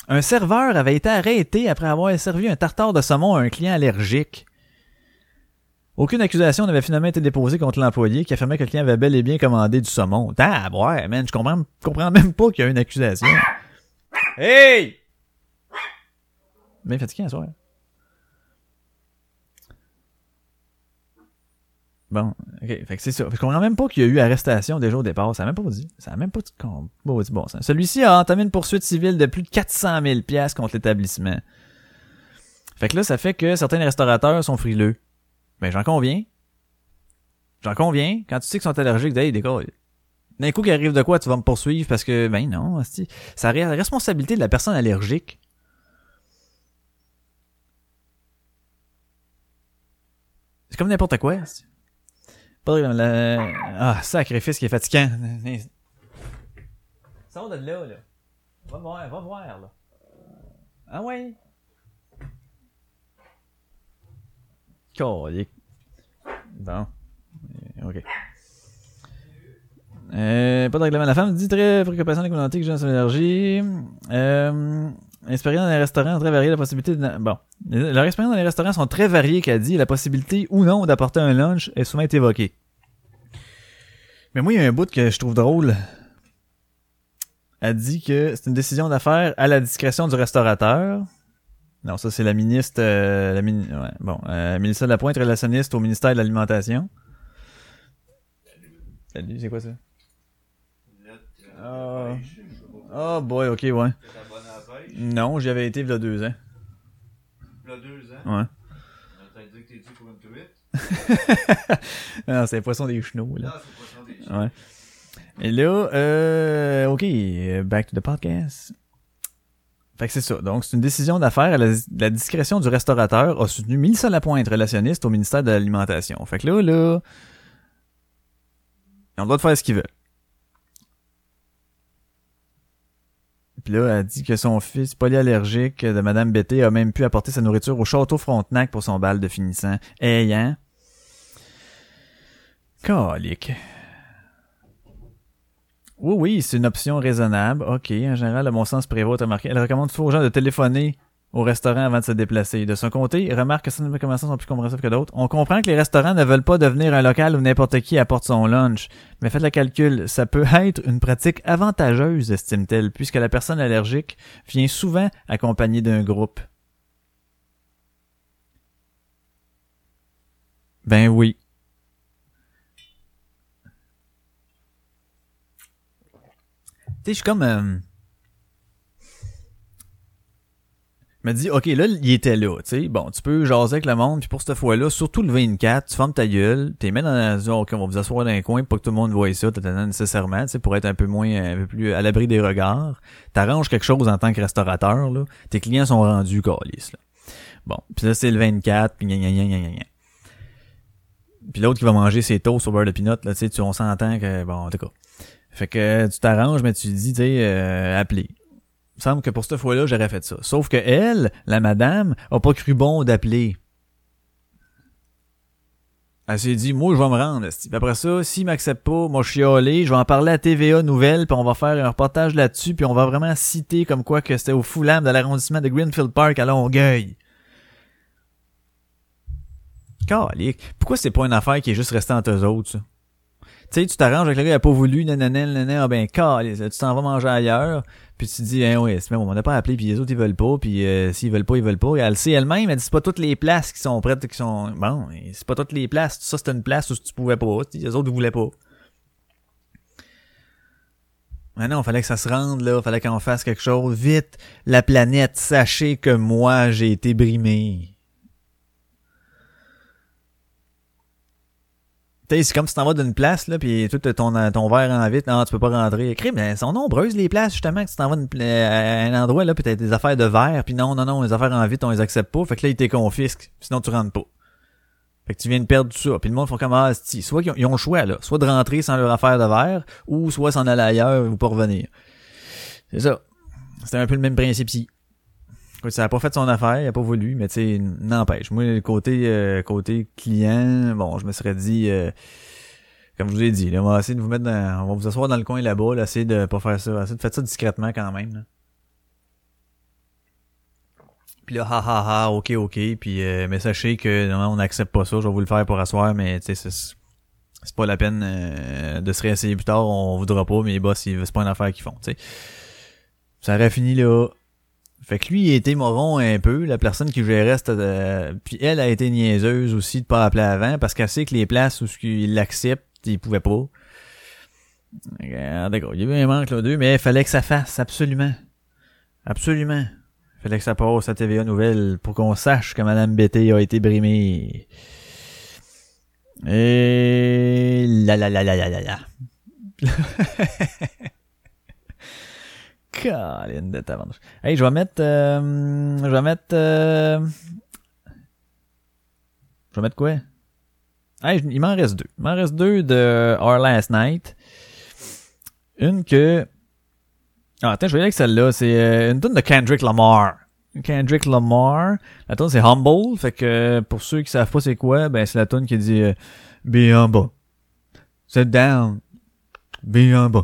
Un serveur avait été arrêté après avoir servi un tartare de saumon à un client allergique. Aucune accusation n'avait finalement été déposée contre l'employé qui affirmait que le avait bel et bien commandé du saumon. Ah, ouais, man, je comprends, même pas qu'il y a une accusation. Hey! Bien fatigué, soir. Bon, ok, fait que c'est ça. Fait Je comprends même pas qu'il y a eu arrestation déjà au départ. Ça a même pas dit. Ça a même pas dit qu'on- bon sens. Celui-ci a entamé une poursuite civile de plus de 400 000 piastres contre l'établissement. Fait que là, ça fait que certains restaurateurs sont frileux. Ben, j'en conviens. J'en conviens. Quand tu sais qu'ils sont allergiques, d'ailleurs, décolle. D'un coup, qu'il arrive de quoi, tu vas me poursuivre parce que, ben non, ça la responsabilité de la personne allergique. C'est comme n'importe quoi. Pas de- la- Ah, sacrifice qui est fatigant. Sors de là, là. Va voir, va voir, là. Ah ouais? Euh, Ok. Euh, pas de règlement. La femme dit très préoccupation des communautés que j'ai son énergie. Euh, expérience dans les restaurants très variée, la possibilité. Bon. Leurs expériences dans les restaurants sont très variées, qu'a dit. La possibilité ou non d'apporter un lunch est souvent évoquée. Mais moi, il y a un bout que je trouve drôle. Elle dit que c'est une décision d'affaires à la discrétion du restaurateur. Non, ça c'est la ministre, euh, la mini- ouais, bon, euh, Mélissa Lapointe, relationniste au ministère de l'Alimentation. Salut, c'est quoi ça? Oh. oh boy, ok, ouais. Non, j'y avais été il y a deux ans. Il y a deux ans? Ouais. T'as dit que t'es dû pour une truite. non, c'est les poissons des chenaux, là. Ah, c'est ça des Ouais. Et là, euh, ok, euh, back to the podcast. Fait que c'est ça. Donc, c'est une décision d'affaires la, la discrétion du restaurateur a soutenu Mélissa Lapointe, relationniste au ministère de l'Alimentation. Fait que là, là, ils ont faire ce qu'ils veulent. Puis là, elle dit que son fils polyallergique de Madame Betté a même pu apporter sa nourriture au château Frontenac pour son bal de finissant. Ayant. Calique. Oui, oui, c'est une option raisonnable. OK, en général, le bon sens prévaut, marqué. Elle recommande toujours aux gens de téléphoner au restaurant avant de se déplacer. De son côté, remarque que certaines recommandations sont plus compréhensibles que d'autres. On comprend que les restaurants ne veulent pas devenir un local où n'importe qui apporte son lunch. Mais faites le calcul, ça peut être une pratique avantageuse, estime-t-elle, puisque la personne allergique vient souvent accompagnée d'un groupe. Ben oui. Sais, je suis comme... euh, Je me dis, OK, là, il était là, tu sais. Bon, tu peux jaser avec le monde, puis pour cette fois-là, surtout le 24, tu fermes ta gueule, t'es mis dans la zone, OK, on va vous asseoir dans un coin pour que tout le monde voie ça, t'attends nécessairement, tu sais, pour être un peu moins, un peu plus à l'abri des regards. T'arranges quelque chose en tant que restaurateur, là. Tes clients sont rendus calices, là. Bon, puis là, c'est le 24, puis gna gna gna gna gna. Puis l'autre qui va manger ses toasts au beurre de pinot, là, tu sais, on s'entend que, bon, en tout cas. Fait que tu t'arranges, mais tu dis, tu sais, euh. Il me semble que pour cette fois-là, j'aurais fait ça. Sauf que elle, la madame, a pas cru bon d'appeler. Elle s'est dit, moi, je vais me rendre. Puis après ça, s'il m'accepte pas, moi, je suis allé, je vais en parler à TVA Nouvelle, puis on va faire un reportage là-dessus, puis on va vraiment citer comme quoi que c'était au Foulam de l'arrondissement de Greenfield Park à Longueuil. Calique. Pourquoi c'est pas une affaire qui est juste restée entre eux autres, ça? Sais, tu t'arranges avec le gars, il a pas voulu, nanana, nanana, ah ben, calice, tu t'en vas manger ailleurs, puis tu te dis, hein, ouais, c'est même, on n'a pas appelé, puis les autres, ils veulent pas, puis euh, s'ils veulent pas, ils veulent pas. Et elle le sait elle-même, elle dit, c'est pas toutes les places qui sont prêtes, qui sont... Bon, c'est pas toutes les places. Ça, c'était une place où tu pouvais pas. Les autres, ils voulaient pas. Mais non, fallait que ça se rende, là. Fallait qu'on fasse quelque chose. Vite, la planète, sachez que moi, j'ai été brimé. Sais, c'est comme si t'en vas d'une place, là, puis tout ton, ton verre en vite, non, tu peux pas rentrer. Crime, elles sont nombreuses, les places, justement, que tu t'en vas à un endroit, là, puis t'as des affaires de verre, puis non, non, non, les affaires en vite, on les accepte pas, fait que là, ils te confisquent, sinon tu rentres pas. Fait que tu viens de perdre tout ça. Puis le monde font comme, ah, c'ti. soit qu'ils ont, ils ont le choix, là, soit de rentrer sans leur affaire de verre, ou soit s'en aller ailleurs ou pas revenir. C'est ça. C'était un peu le même principe ici. Ça a pas fait son affaire, il a pas voulu, mais tu sais, n'empêche. Moi, côté euh, côté client, bon, je me serais dit euh, Comme je vous ai dit, là, on va essayer de vous mettre dans, on va vous asseoir dans le coin là-bas, là, essayer de pas faire ça, essayer de faire ça discrètement quand même. Là. Puis là, ha ha ha, ok ok, puis euh, mais sachez que non, on n'accepte pas ça, je vais vous le faire pour asseoir, mais tu sais c'est pas la peine euh, de se réessayer plus tard, on voudra pas, mais boss, c'est pas une affaire qu'ils font, tu sais. Ça aurait fini là. Fait que lui, il était moron un peu, la personne qui gérait, de- puis elle a été niaiseuse aussi de pas appeler avant, parce qu'elle sait que les places où il l'accepte, il pouvait pas. D'accord, il y a eu un manque là deux, mais il fallait que ça fasse, absolument. Absolument. Il fallait que ça passe à TVA Nouvelle pour qu'on sache que Madame Betty a été brimée. Et la la la la la la la. Colin de tabarnouche. Hey, je vais mettre, euh, je vais mettre, euh, je vais mettre quoi? Hey, il m'en reste deux. Il m'en reste deux de Our Last Night. Une que, ah, attends, je vais y aller avec celle-là. C'est euh, une tune de Kendrick Lamar. Kendrick Lamar. La tune c'est Humble. Fait que euh, pour ceux qui savent pas c'est quoi, ben c'est la tune qui dit euh, Be humble. Sit down. Be humble.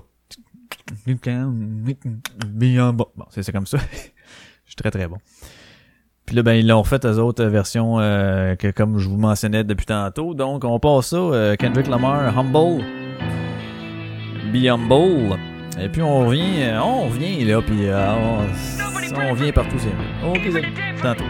Be humble. Bon, c'est comme ça. Je suis très très bon. Puis là, ben, ils l'ont fait aux autres versions euh, que comme je vous mentionnais depuis tantôt. Donc, on passe ça. euh, Kendrick Lamar, Humble. Be Humble. Et puis, on revient, euh, on revient là, puis euh, on, on revient partout. c'est Ok. Tantôt.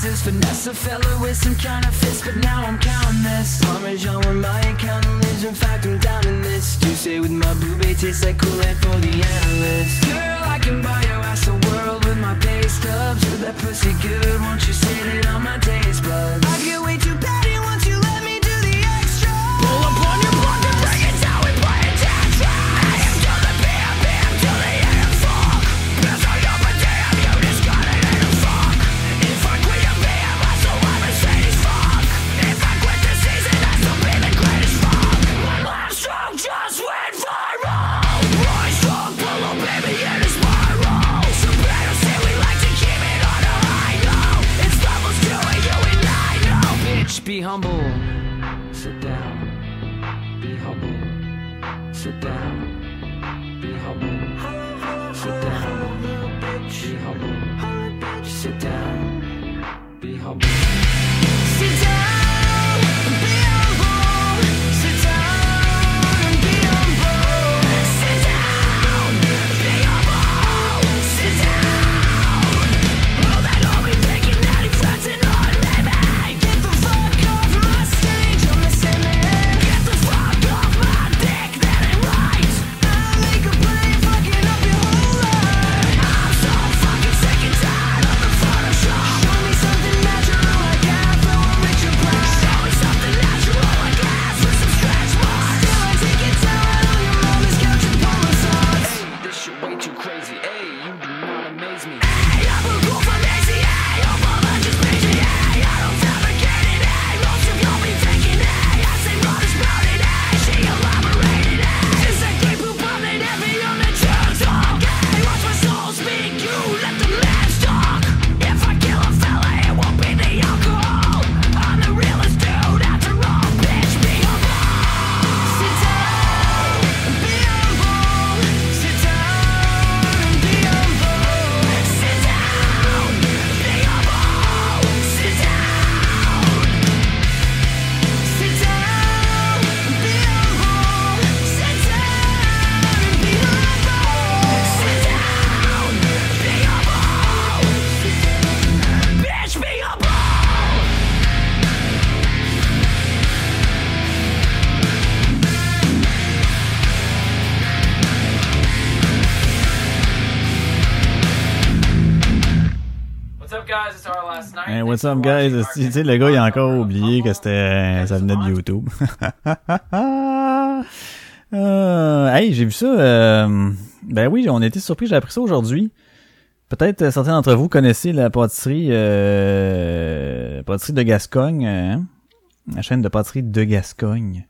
Allowances. Finesse a fella with some kind of fist, but now I'm counting this. Parmesan where my account lives. In fact, I'm down in this. Juice with my boobie tastes like Kool-Aid for the analyst. Girl, I can buy your ass a world with my pay stubs. With that pussy good, won't you sit it on my taste buds? I get way too petty once you let me do the extra. Humble. What's up, guys? Tu sais, le gars, il a encore oublié que c'était, ça venait de YouTube. Euh, hey, j'ai vu ça. euh, ben oui, on été surpris. J'ai appris ça aujourd'hui. Peut-être euh, certains d'entre vous connaissez la pâtisserie, euh, pâtisserie de Gascogne, euh, hein? la chaîne de pâtisserie de Gascogne.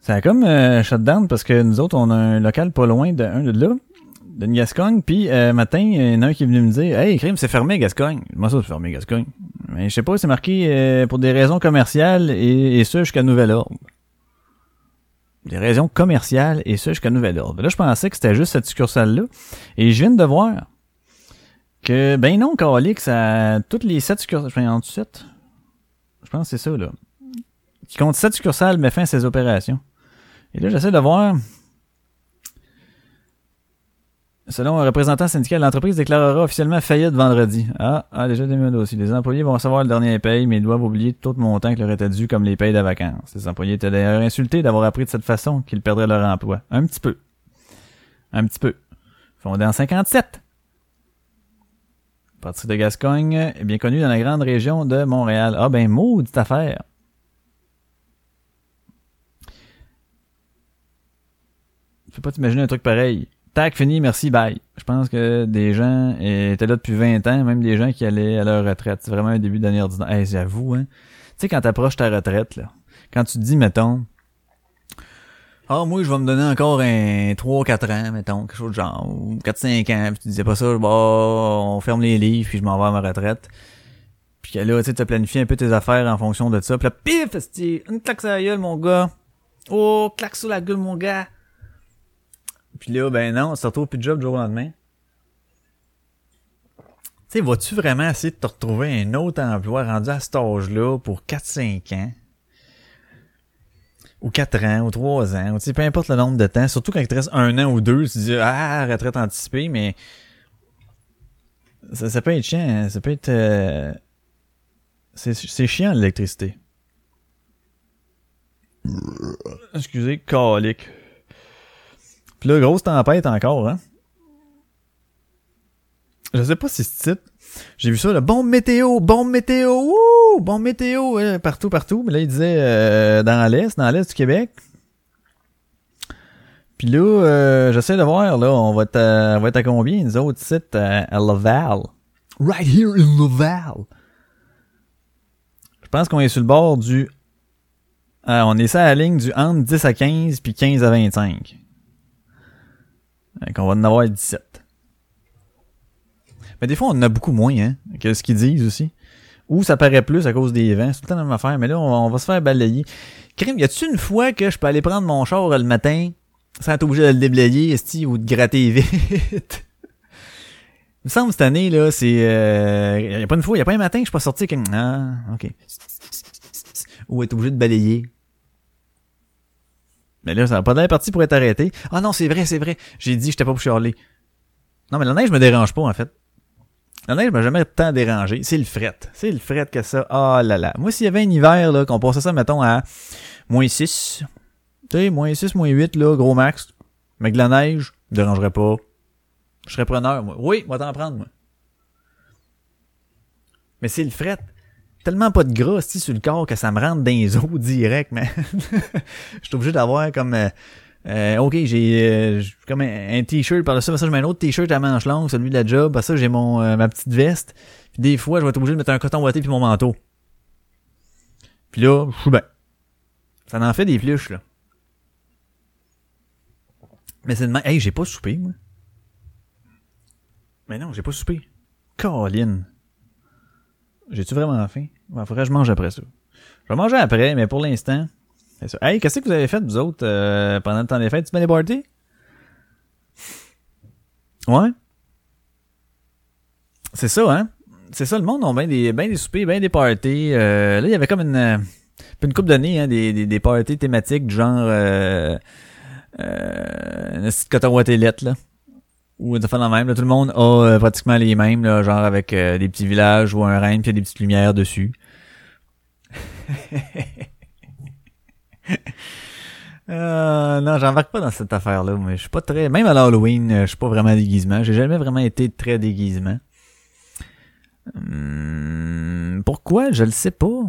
Ça a comme euh, shutdown parce que nous autres, on a un local pas loin de un de là, de Gascogne. Puis euh, matin, il y en a un qui est venu me dire, hey, crime, c'est fermé Gascogne. Moi ça, c'est fermé Gascogne. Mais je sais pas, c'est marqué euh, pour des raisons commerciales et, et ça jusqu'à nouvel ordre. Des raisons commerciales et ça jusqu'à nouvel ordre. Là, je pensais que c'était juste cette succursale-là. Et je viens de voir que, ben non, Calix, ça, toutes les sept succursales, je? Je pense que c'est ça, là. Qui compte sept succursales met fin à ses opérations. Et là, j'essaie de voir. Selon un représentant syndical, l'entreprise déclarera officiellement faillite vendredi. Ah, ah déjà 2000 aussi. Les employés vont recevoir le dernier paye, mais ils doivent oublier tout le montant qui leur était dû comme les payes de vacances. Les employés étaient d'ailleurs insultés d'avoir appris de cette façon qu'ils perdraient leur emploi. Un petit peu. Un petit peu. Fondé en 57. Partie de Gascogne est bien connue dans la grande région de Montréal. Ah ben, maudite affaire. Peux pas t'imaginer un truc pareil. Tac, fini, merci, bye. Je pense que des gens étaient là depuis 20 ans, même des gens qui allaient à leur retraite. C'est vraiment un début d'année ordinaire. Hey, j'avoue, hein. Tu sais, quand t'approches ta retraite, là, quand tu te dis, mettons, ah, moi, je vais me donner encore un 3-4 ans, mettons, quelque chose de genre, ou 4-5 ans, puis tu disais pas ça, bah, on ferme les livres, puis je m'en vais à ma retraite. Puis là, tu sais, planifié un peu tes affaires en fonction de ça, puis là, pif, une claque sur la gueule, mon gars. Oh, claque sur la gueule, mon gars. Puis là, ben non, on se retrouve plus de job du jour au lendemain. Tu sais, vas-tu vraiment essayer de te retrouver un autre emploi rendu à cet âge-là pour 4-5 ans? Ou 4 ans, ou 3 ans, ou tu peu importe le nombre de temps. Surtout quand il te reste un an ou deux, tu te dis, ah, retraite anticipée, mais ça, peut être chiant, hein. ça peut être... euh, C'est c'est chiant, l'électricité. Excusez, calique. Puis là, grosse tempête encore, hein. Je sais pas si ce titre. J'ai vu ça, le bon météo, bon météo, wouh, bon météo, euh, partout, partout. Mais là, il disait euh, dans l'Est, dans l'Est du Québec. Puis là, euh, j'essaie de voir, là, on va être à, on va être à combien, nous autres sites à, à Laval? Right here in Laval. Je pense qu'on est sur le bord du... euh, on est sur la ligne du entre 10 à 15 puis 15 à 25. Qu'on va en avoir 17. Mais des fois, on en a beaucoup moins, hein, que ce qu'ils disent aussi. Ou ça paraît plus à cause des vents. C'est tout le temps la même affaire. Mais là, on va, se faire balayer. Crime, y a-tu une fois que je peux aller prendre mon char le matin sans être obligé de le déblayer, esti, ou de gratter vite? Il me semble cette année, là, c'est... Euh, y a pas une fois, y a pas un matin que je suis pas sorti comme... Ah, ok. Ou être obligé de balayer. Mais là, ça n'a pas l'air parti pour être arrêté. Ah non, c'est vrai, c'est vrai. J'ai dit j'étais pas pour chialer. Non, mais la neige me dérange pas, en fait. La neige m'a jamais tant dérangé. C'est le fret. C'est le fret que ça. Ah là là. Moi, s'il y avait un hiver, là, qu'on passait ça, mettons, à moins 6. Tu sais, moins 6, moins 8, là, gros max. Mais que la neige, me dérangerait pas. Je serais preneur, moi. Oui, moi t'en prendre, moi. Mais c'est le fret. Tellement pas de gras, sur le corps que ça me rentre dans les os direct, mais je suis obligé d'avoir comme euh, euh, ok, j'ai euh, comme un, t-shirt par dessus, ça je mets un autre t-shirt à manches longues, celui de la job, par ça j'ai mon euh, ma petite veste. Puis des fois, je vais être obligé de mettre un coton ouaté puis mon manteau. Puis là, je suis bien. Ça en fait des pluches là. Mais c'est de même. Hey, j'ai pas soupé, moi. Mais non, j'ai pas soupé. Colin. J'ai-tu vraiment faim? Ouais, faudrait que je mange après ça. Je vais manger après, mais pour l'instant, c'est ça. Hey, qu'est-ce que vous avez fait, vous autres, euh, pendant le temps des fêtes? Tu les parties? Ouais. C'est ça, hein? C'est ça, le monde a bien des, ben des soupers, bien des parties. Euh, là, il y avait comme une, euh, une couple d'années, hein, des, des, des parties thématiques du genre, euh, euh, une petite coton là. Ou de faire la même, là, tout le monde a euh, pratiquement les mêmes, là, genre avec euh, des petits villages ou un reine puis des petites lumières dessus. Euh, non, j'embarque pas dans cette affaire-là. Mais je suis pas très. Même à l'Halloween, euh, je suis pas vraiment déguisement. J'ai jamais vraiment été très déguisement. Hum, pourquoi? Je le sais pas.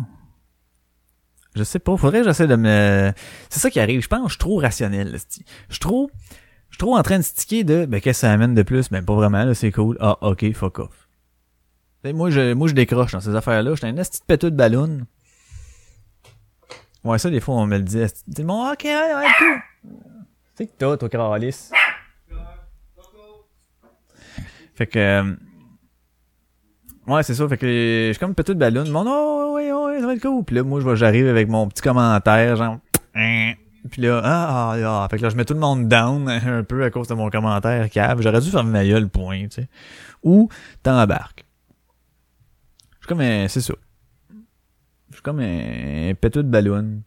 Je sais pas. Faudrait que j'essaie de me. C'est ça qui arrive. Je pense que je suis trop rationnel. Je suis trop. Suis trop en train de sticker de, ben, qu'est-ce que ça amène de plus? Ben, pas vraiment, là, c'est cool. Ah, ok, fuck off. Tu sais, moi, je, moi, je décroche dans ces affaires-là. J'étais un petit péteux de ballon. Ouais, ça, des fois, on me le dit. C'est bon, ok, ouais, ouais, tout. C'est que toi, toi, Cralis. Fait que, euh, ouais, c'est ça. Fait que, je suis comme péteux de ballon. Mon, oh, ouais, ouais, ça va être cool. Puis là, moi, j'arrive avec mon petit commentaire, genre, Hein. Puis là, ah, ah, ah. Fait que là, je mets tout le monde down un peu à cause de mon commentaire cave. J'aurais dû fermer ma gueule, point, tu sais. Ou, t'embarques. Je suis comme un, c'est ça. Je suis comme un, un de ballon.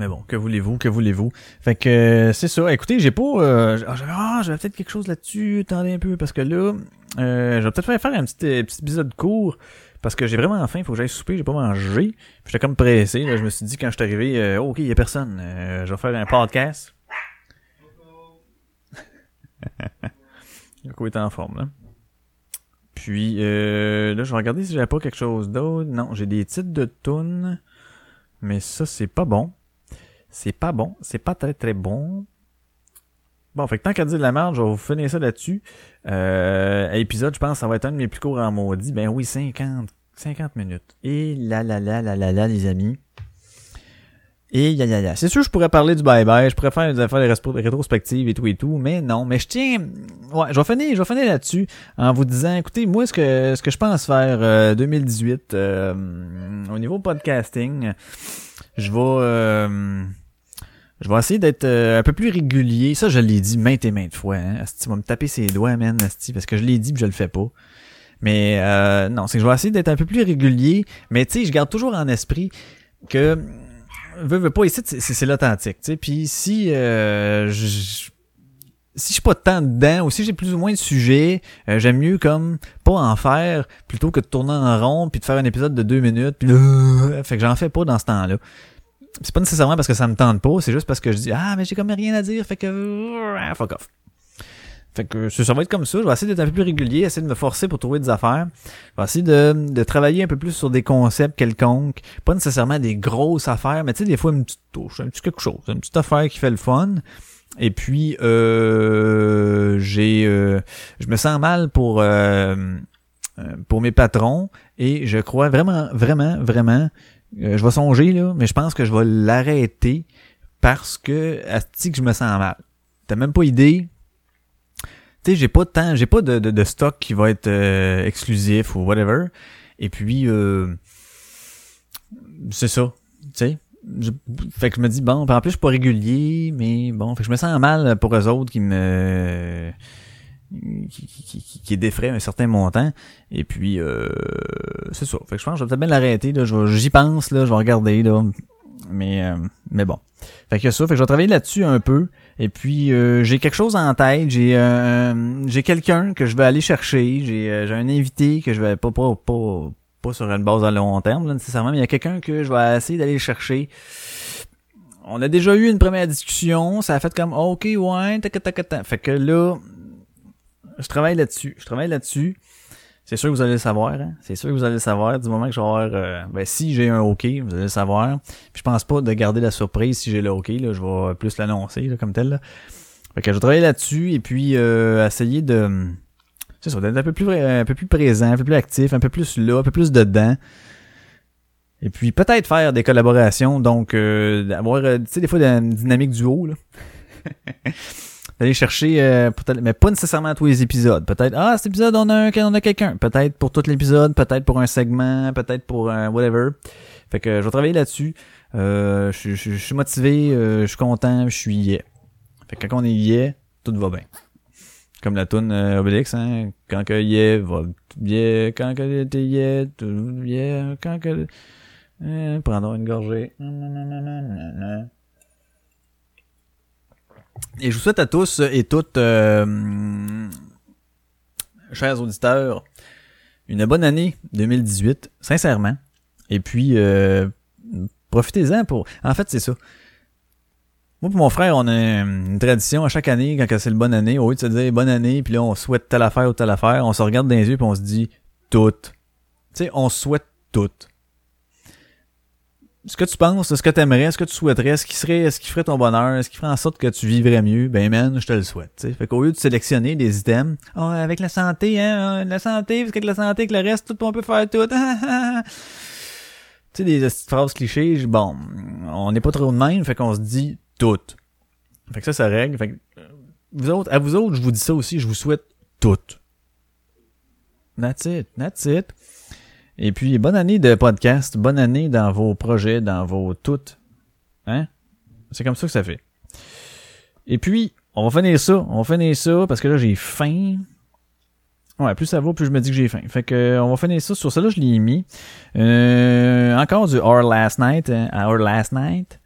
Mais bon, que voulez-vous, que voulez-vous? Fait que c'est ça. Écoutez, j'ai pas. Euh, ah, ah, j'avais peut-être quelque chose là-dessus. Attendez un peu, parce que là, euh, je vais peut-être faire faire un petit, euh, petit épisode court. Parce que j'ai vraiment faim, il faut que j'aille souper, j'ai pas mangé. J'étais comme pressé. Là, je me suis dit quand je suis arrivé, euh, ok, il y a personne. Euh, je vais faire un podcast. Coco est en forme là. Puis euh, là, je vais regarder si j'avais pas quelque chose d'autre. Non, j'ai des titres de tunes. Mais ça, c'est pas bon. C'est pas bon. C'est pas très très bon. Bon, fait que tant qu'à dire de la merde, je vais vous finir ça là-dessus. Euh, épisode, je pense, ça va être un de mes plus courts en maudit. Ben oui, 50, 50 minutes. Et là, là, là, là, là, là, les amis. Et ya, ya, ya. C'est sûr, je pourrais parler du bye-bye, je pourrais faire des affaires rétrospectives et tout et tout, mais non. Mais je tiens, ouais, je vais finir, je vais finir là-dessus en vous disant, écoutez, moi, ce que, ce que je pense faire euh, 2018 euh, au niveau podcasting, je vais, euh, je vais essayer d'être euh, un peu plus régulier. Ça, je l'ai dit maintes et maintes fois. Hein. Asti va me taper ses doigts, man, Asti, parce que je l'ai dit puis je le fais pas. Mais euh, non, c'est que je vais essayer d'être un peu plus régulier. Mais tu sais, je garde toujours en esprit que veux, veux pas ici, c'est l'authentique. Tu sais, puis si euh, je si je suis pas tant dedans ou si j'ai plus ou moins de sujets, euh, j'aime mieux comme pas en faire plutôt que de tourner en rond puis de faire un épisode de deux minutes puis fait que j'en fais pas dans ce temps-là c'est pas nécessairement parce que ça me tente pas, c'est juste parce que je dis ah mais j'ai comme rien à dire, fait que ah, fuck off. Fait que ça, va être comme ça, je vais essayer d'être un peu plus régulier, essayer de me forcer pour trouver des affaires. Je vais essayer de, de travailler un peu plus sur des concepts quelconques, pas nécessairement des grosses affaires, mais tu sais des fois une petite touche, un petit quelque chose, une petite affaire qui fait le fun. Et puis euh, j'ai euh, je me sens mal pour euh, euh, pour mes patrons et je crois vraiment vraiment vraiment euh, je vais songer, là, mais je pense que je vais l'arrêter parce que, asti que je me sens mal. T'as même pas idée. Tu sais, j'ai pas de temps, j'ai pas de, de, de stock qui va être euh, exclusif ou whatever. Et puis, euh, c'est ça, tu sais. Je- Fait que je me dis, bon, en plus, je suis pas régulier, mais bon, fait que je me sens mal pour eux autres qui me... qui, qui, qui, qui défraient un certain montant. Et puis, euh, c'est ça. Fait que je pense que je vais peut-être bien l'arrêter. J'y pense, là. Je vais regarder, là. Mais, euh, mais bon. Fait que ça. Fait que je vais travailler là-dessus un peu. Et puis, euh, j'ai quelque chose en tête. J'ai euh, j'ai quelqu'un que je vais aller chercher. J'ai euh, j'ai un invité que je vais pas, pas, pas, pas sur une base à long terme, là, nécessairement. Mais il y a quelqu'un que je vais essayer d'aller chercher. On a déjà eu une première discussion. Ça a fait comme, OK, ouais, tac, tac, tac. Fait que là, je travaille là-dessus. Je travaille là-dessus. C'est sûr que vous allez le savoir, hein? C'est sûr que vous allez le savoir du moment que je vais avoir euh, ben si j'ai un OK, vous allez le savoir. Puis je pense pas de garder la surprise si j'ai le OK, là, je vais plus l'annoncer comme tel. Là. Fait que je vais travailler là-dessus et puis euh, essayer de c'est ça, d'être un peu plus un peu plus présent, un peu plus actif, un peu plus là, un peu plus dedans. Et puis peut-être faire des collaborations, donc euh, d'avoir euh, tu sais des fois une dynamique duo là. d'aller chercher euh, mais pas nécessairement tous les épisodes. Peut-être ah cet épisode on a un on a quelqu'un. Peut-être pour tout l'épisode peut-être pour un segment peut-être pour un whatever. Fait que je vais travailler là-dessus. Euh, je, je- je suis motivé euh, je suis content je suis yeah. fait que quand on est yeah tout va bien. Comme la tune euh, Obélix hein quand que yeah va yeah quand que t'es yeah tout yeah quand que euh, prendons une gorgée et je vous souhaite à tous et toutes, euh, chers auditeurs, une bonne année 2018, sincèrement. Et puis, euh, profitez-en pour... En fait, c'est ça. Moi et mon frère, on a une tradition à chaque année, quand c'est le bonne année, au de se dire bonne année, puis là, on souhaite telle affaire ou telle affaire, on se regarde dans les yeux puis on se dit tout. Tu sais, on souhaite tout. Ce que tu penses, ce que tu aimerais, ce que tu souhaiterais, ce qui serait, ce qui ferait ton bonheur, ce qui ferait en sorte que tu vivrais mieux, ben man, je te le souhaite. tu sais. Fait qu'au lieu de sélectionner des items, oh, avec la santé, hein, la santé, parce qu'avec la santé, avec le reste, tout on peut faire tout. tu sais, des phrases clichés, bon, on n'est pas trop de même, fait qu'on se dit tout. Fait que ça, ça règle. Fait que, euh, vous autres, à vous autres, je vous dis ça aussi, je vous souhaite tout. That's it, that's it. Et puis, bonne année de podcast, bonne année dans vos projets, dans vos toutes. Hein? C'est comme ça que ça fait. Et puis, on va finir ça, on va finir ça, parce que là, j'ai faim. Ouais, plus ça va, plus je me dis que j'ai faim. Fait que, on va finir ça. Sur ça, là, je l'ai mis. Euh, encore du Our Last Night, hein, Our Last Night.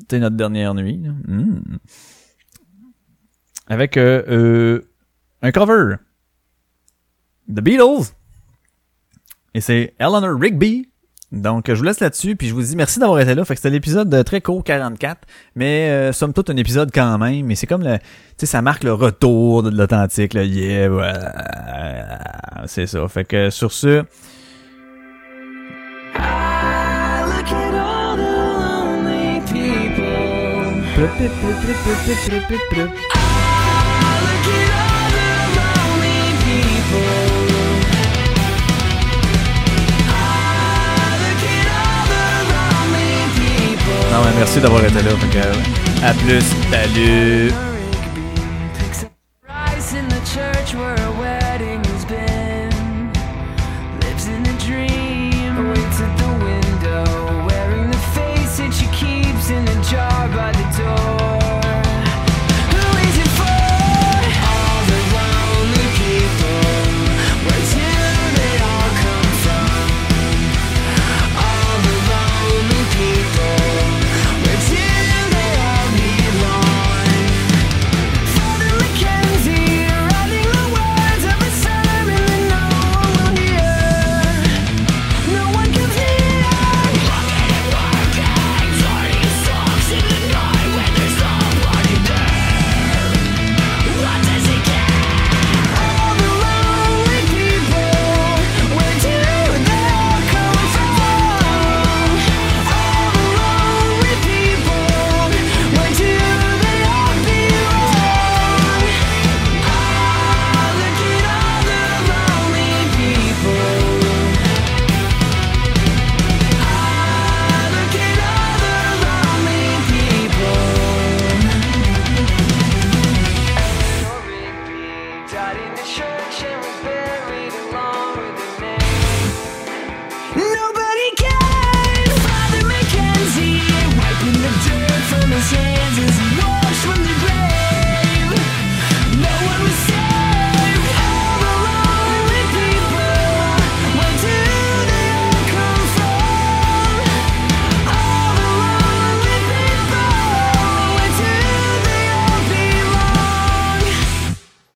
C'était notre dernière nuit. là. Mm. Avec euh, euh, un cover. The Beatles. Et c'est Eleanor Rigby. Donc, je vous laisse là-dessus, puis je vous dis merci d'avoir été là. Fait que c'était l'épisode de très court 44, mais euh, somme toute un épisode quand même. Mais c'est comme le, tu sais, ça marque le retour de l'authentique, le yeah, ouais, c'est ça. Fait que sur ce, I look at non, mais merci d'avoir été là. Que, à plus, salut.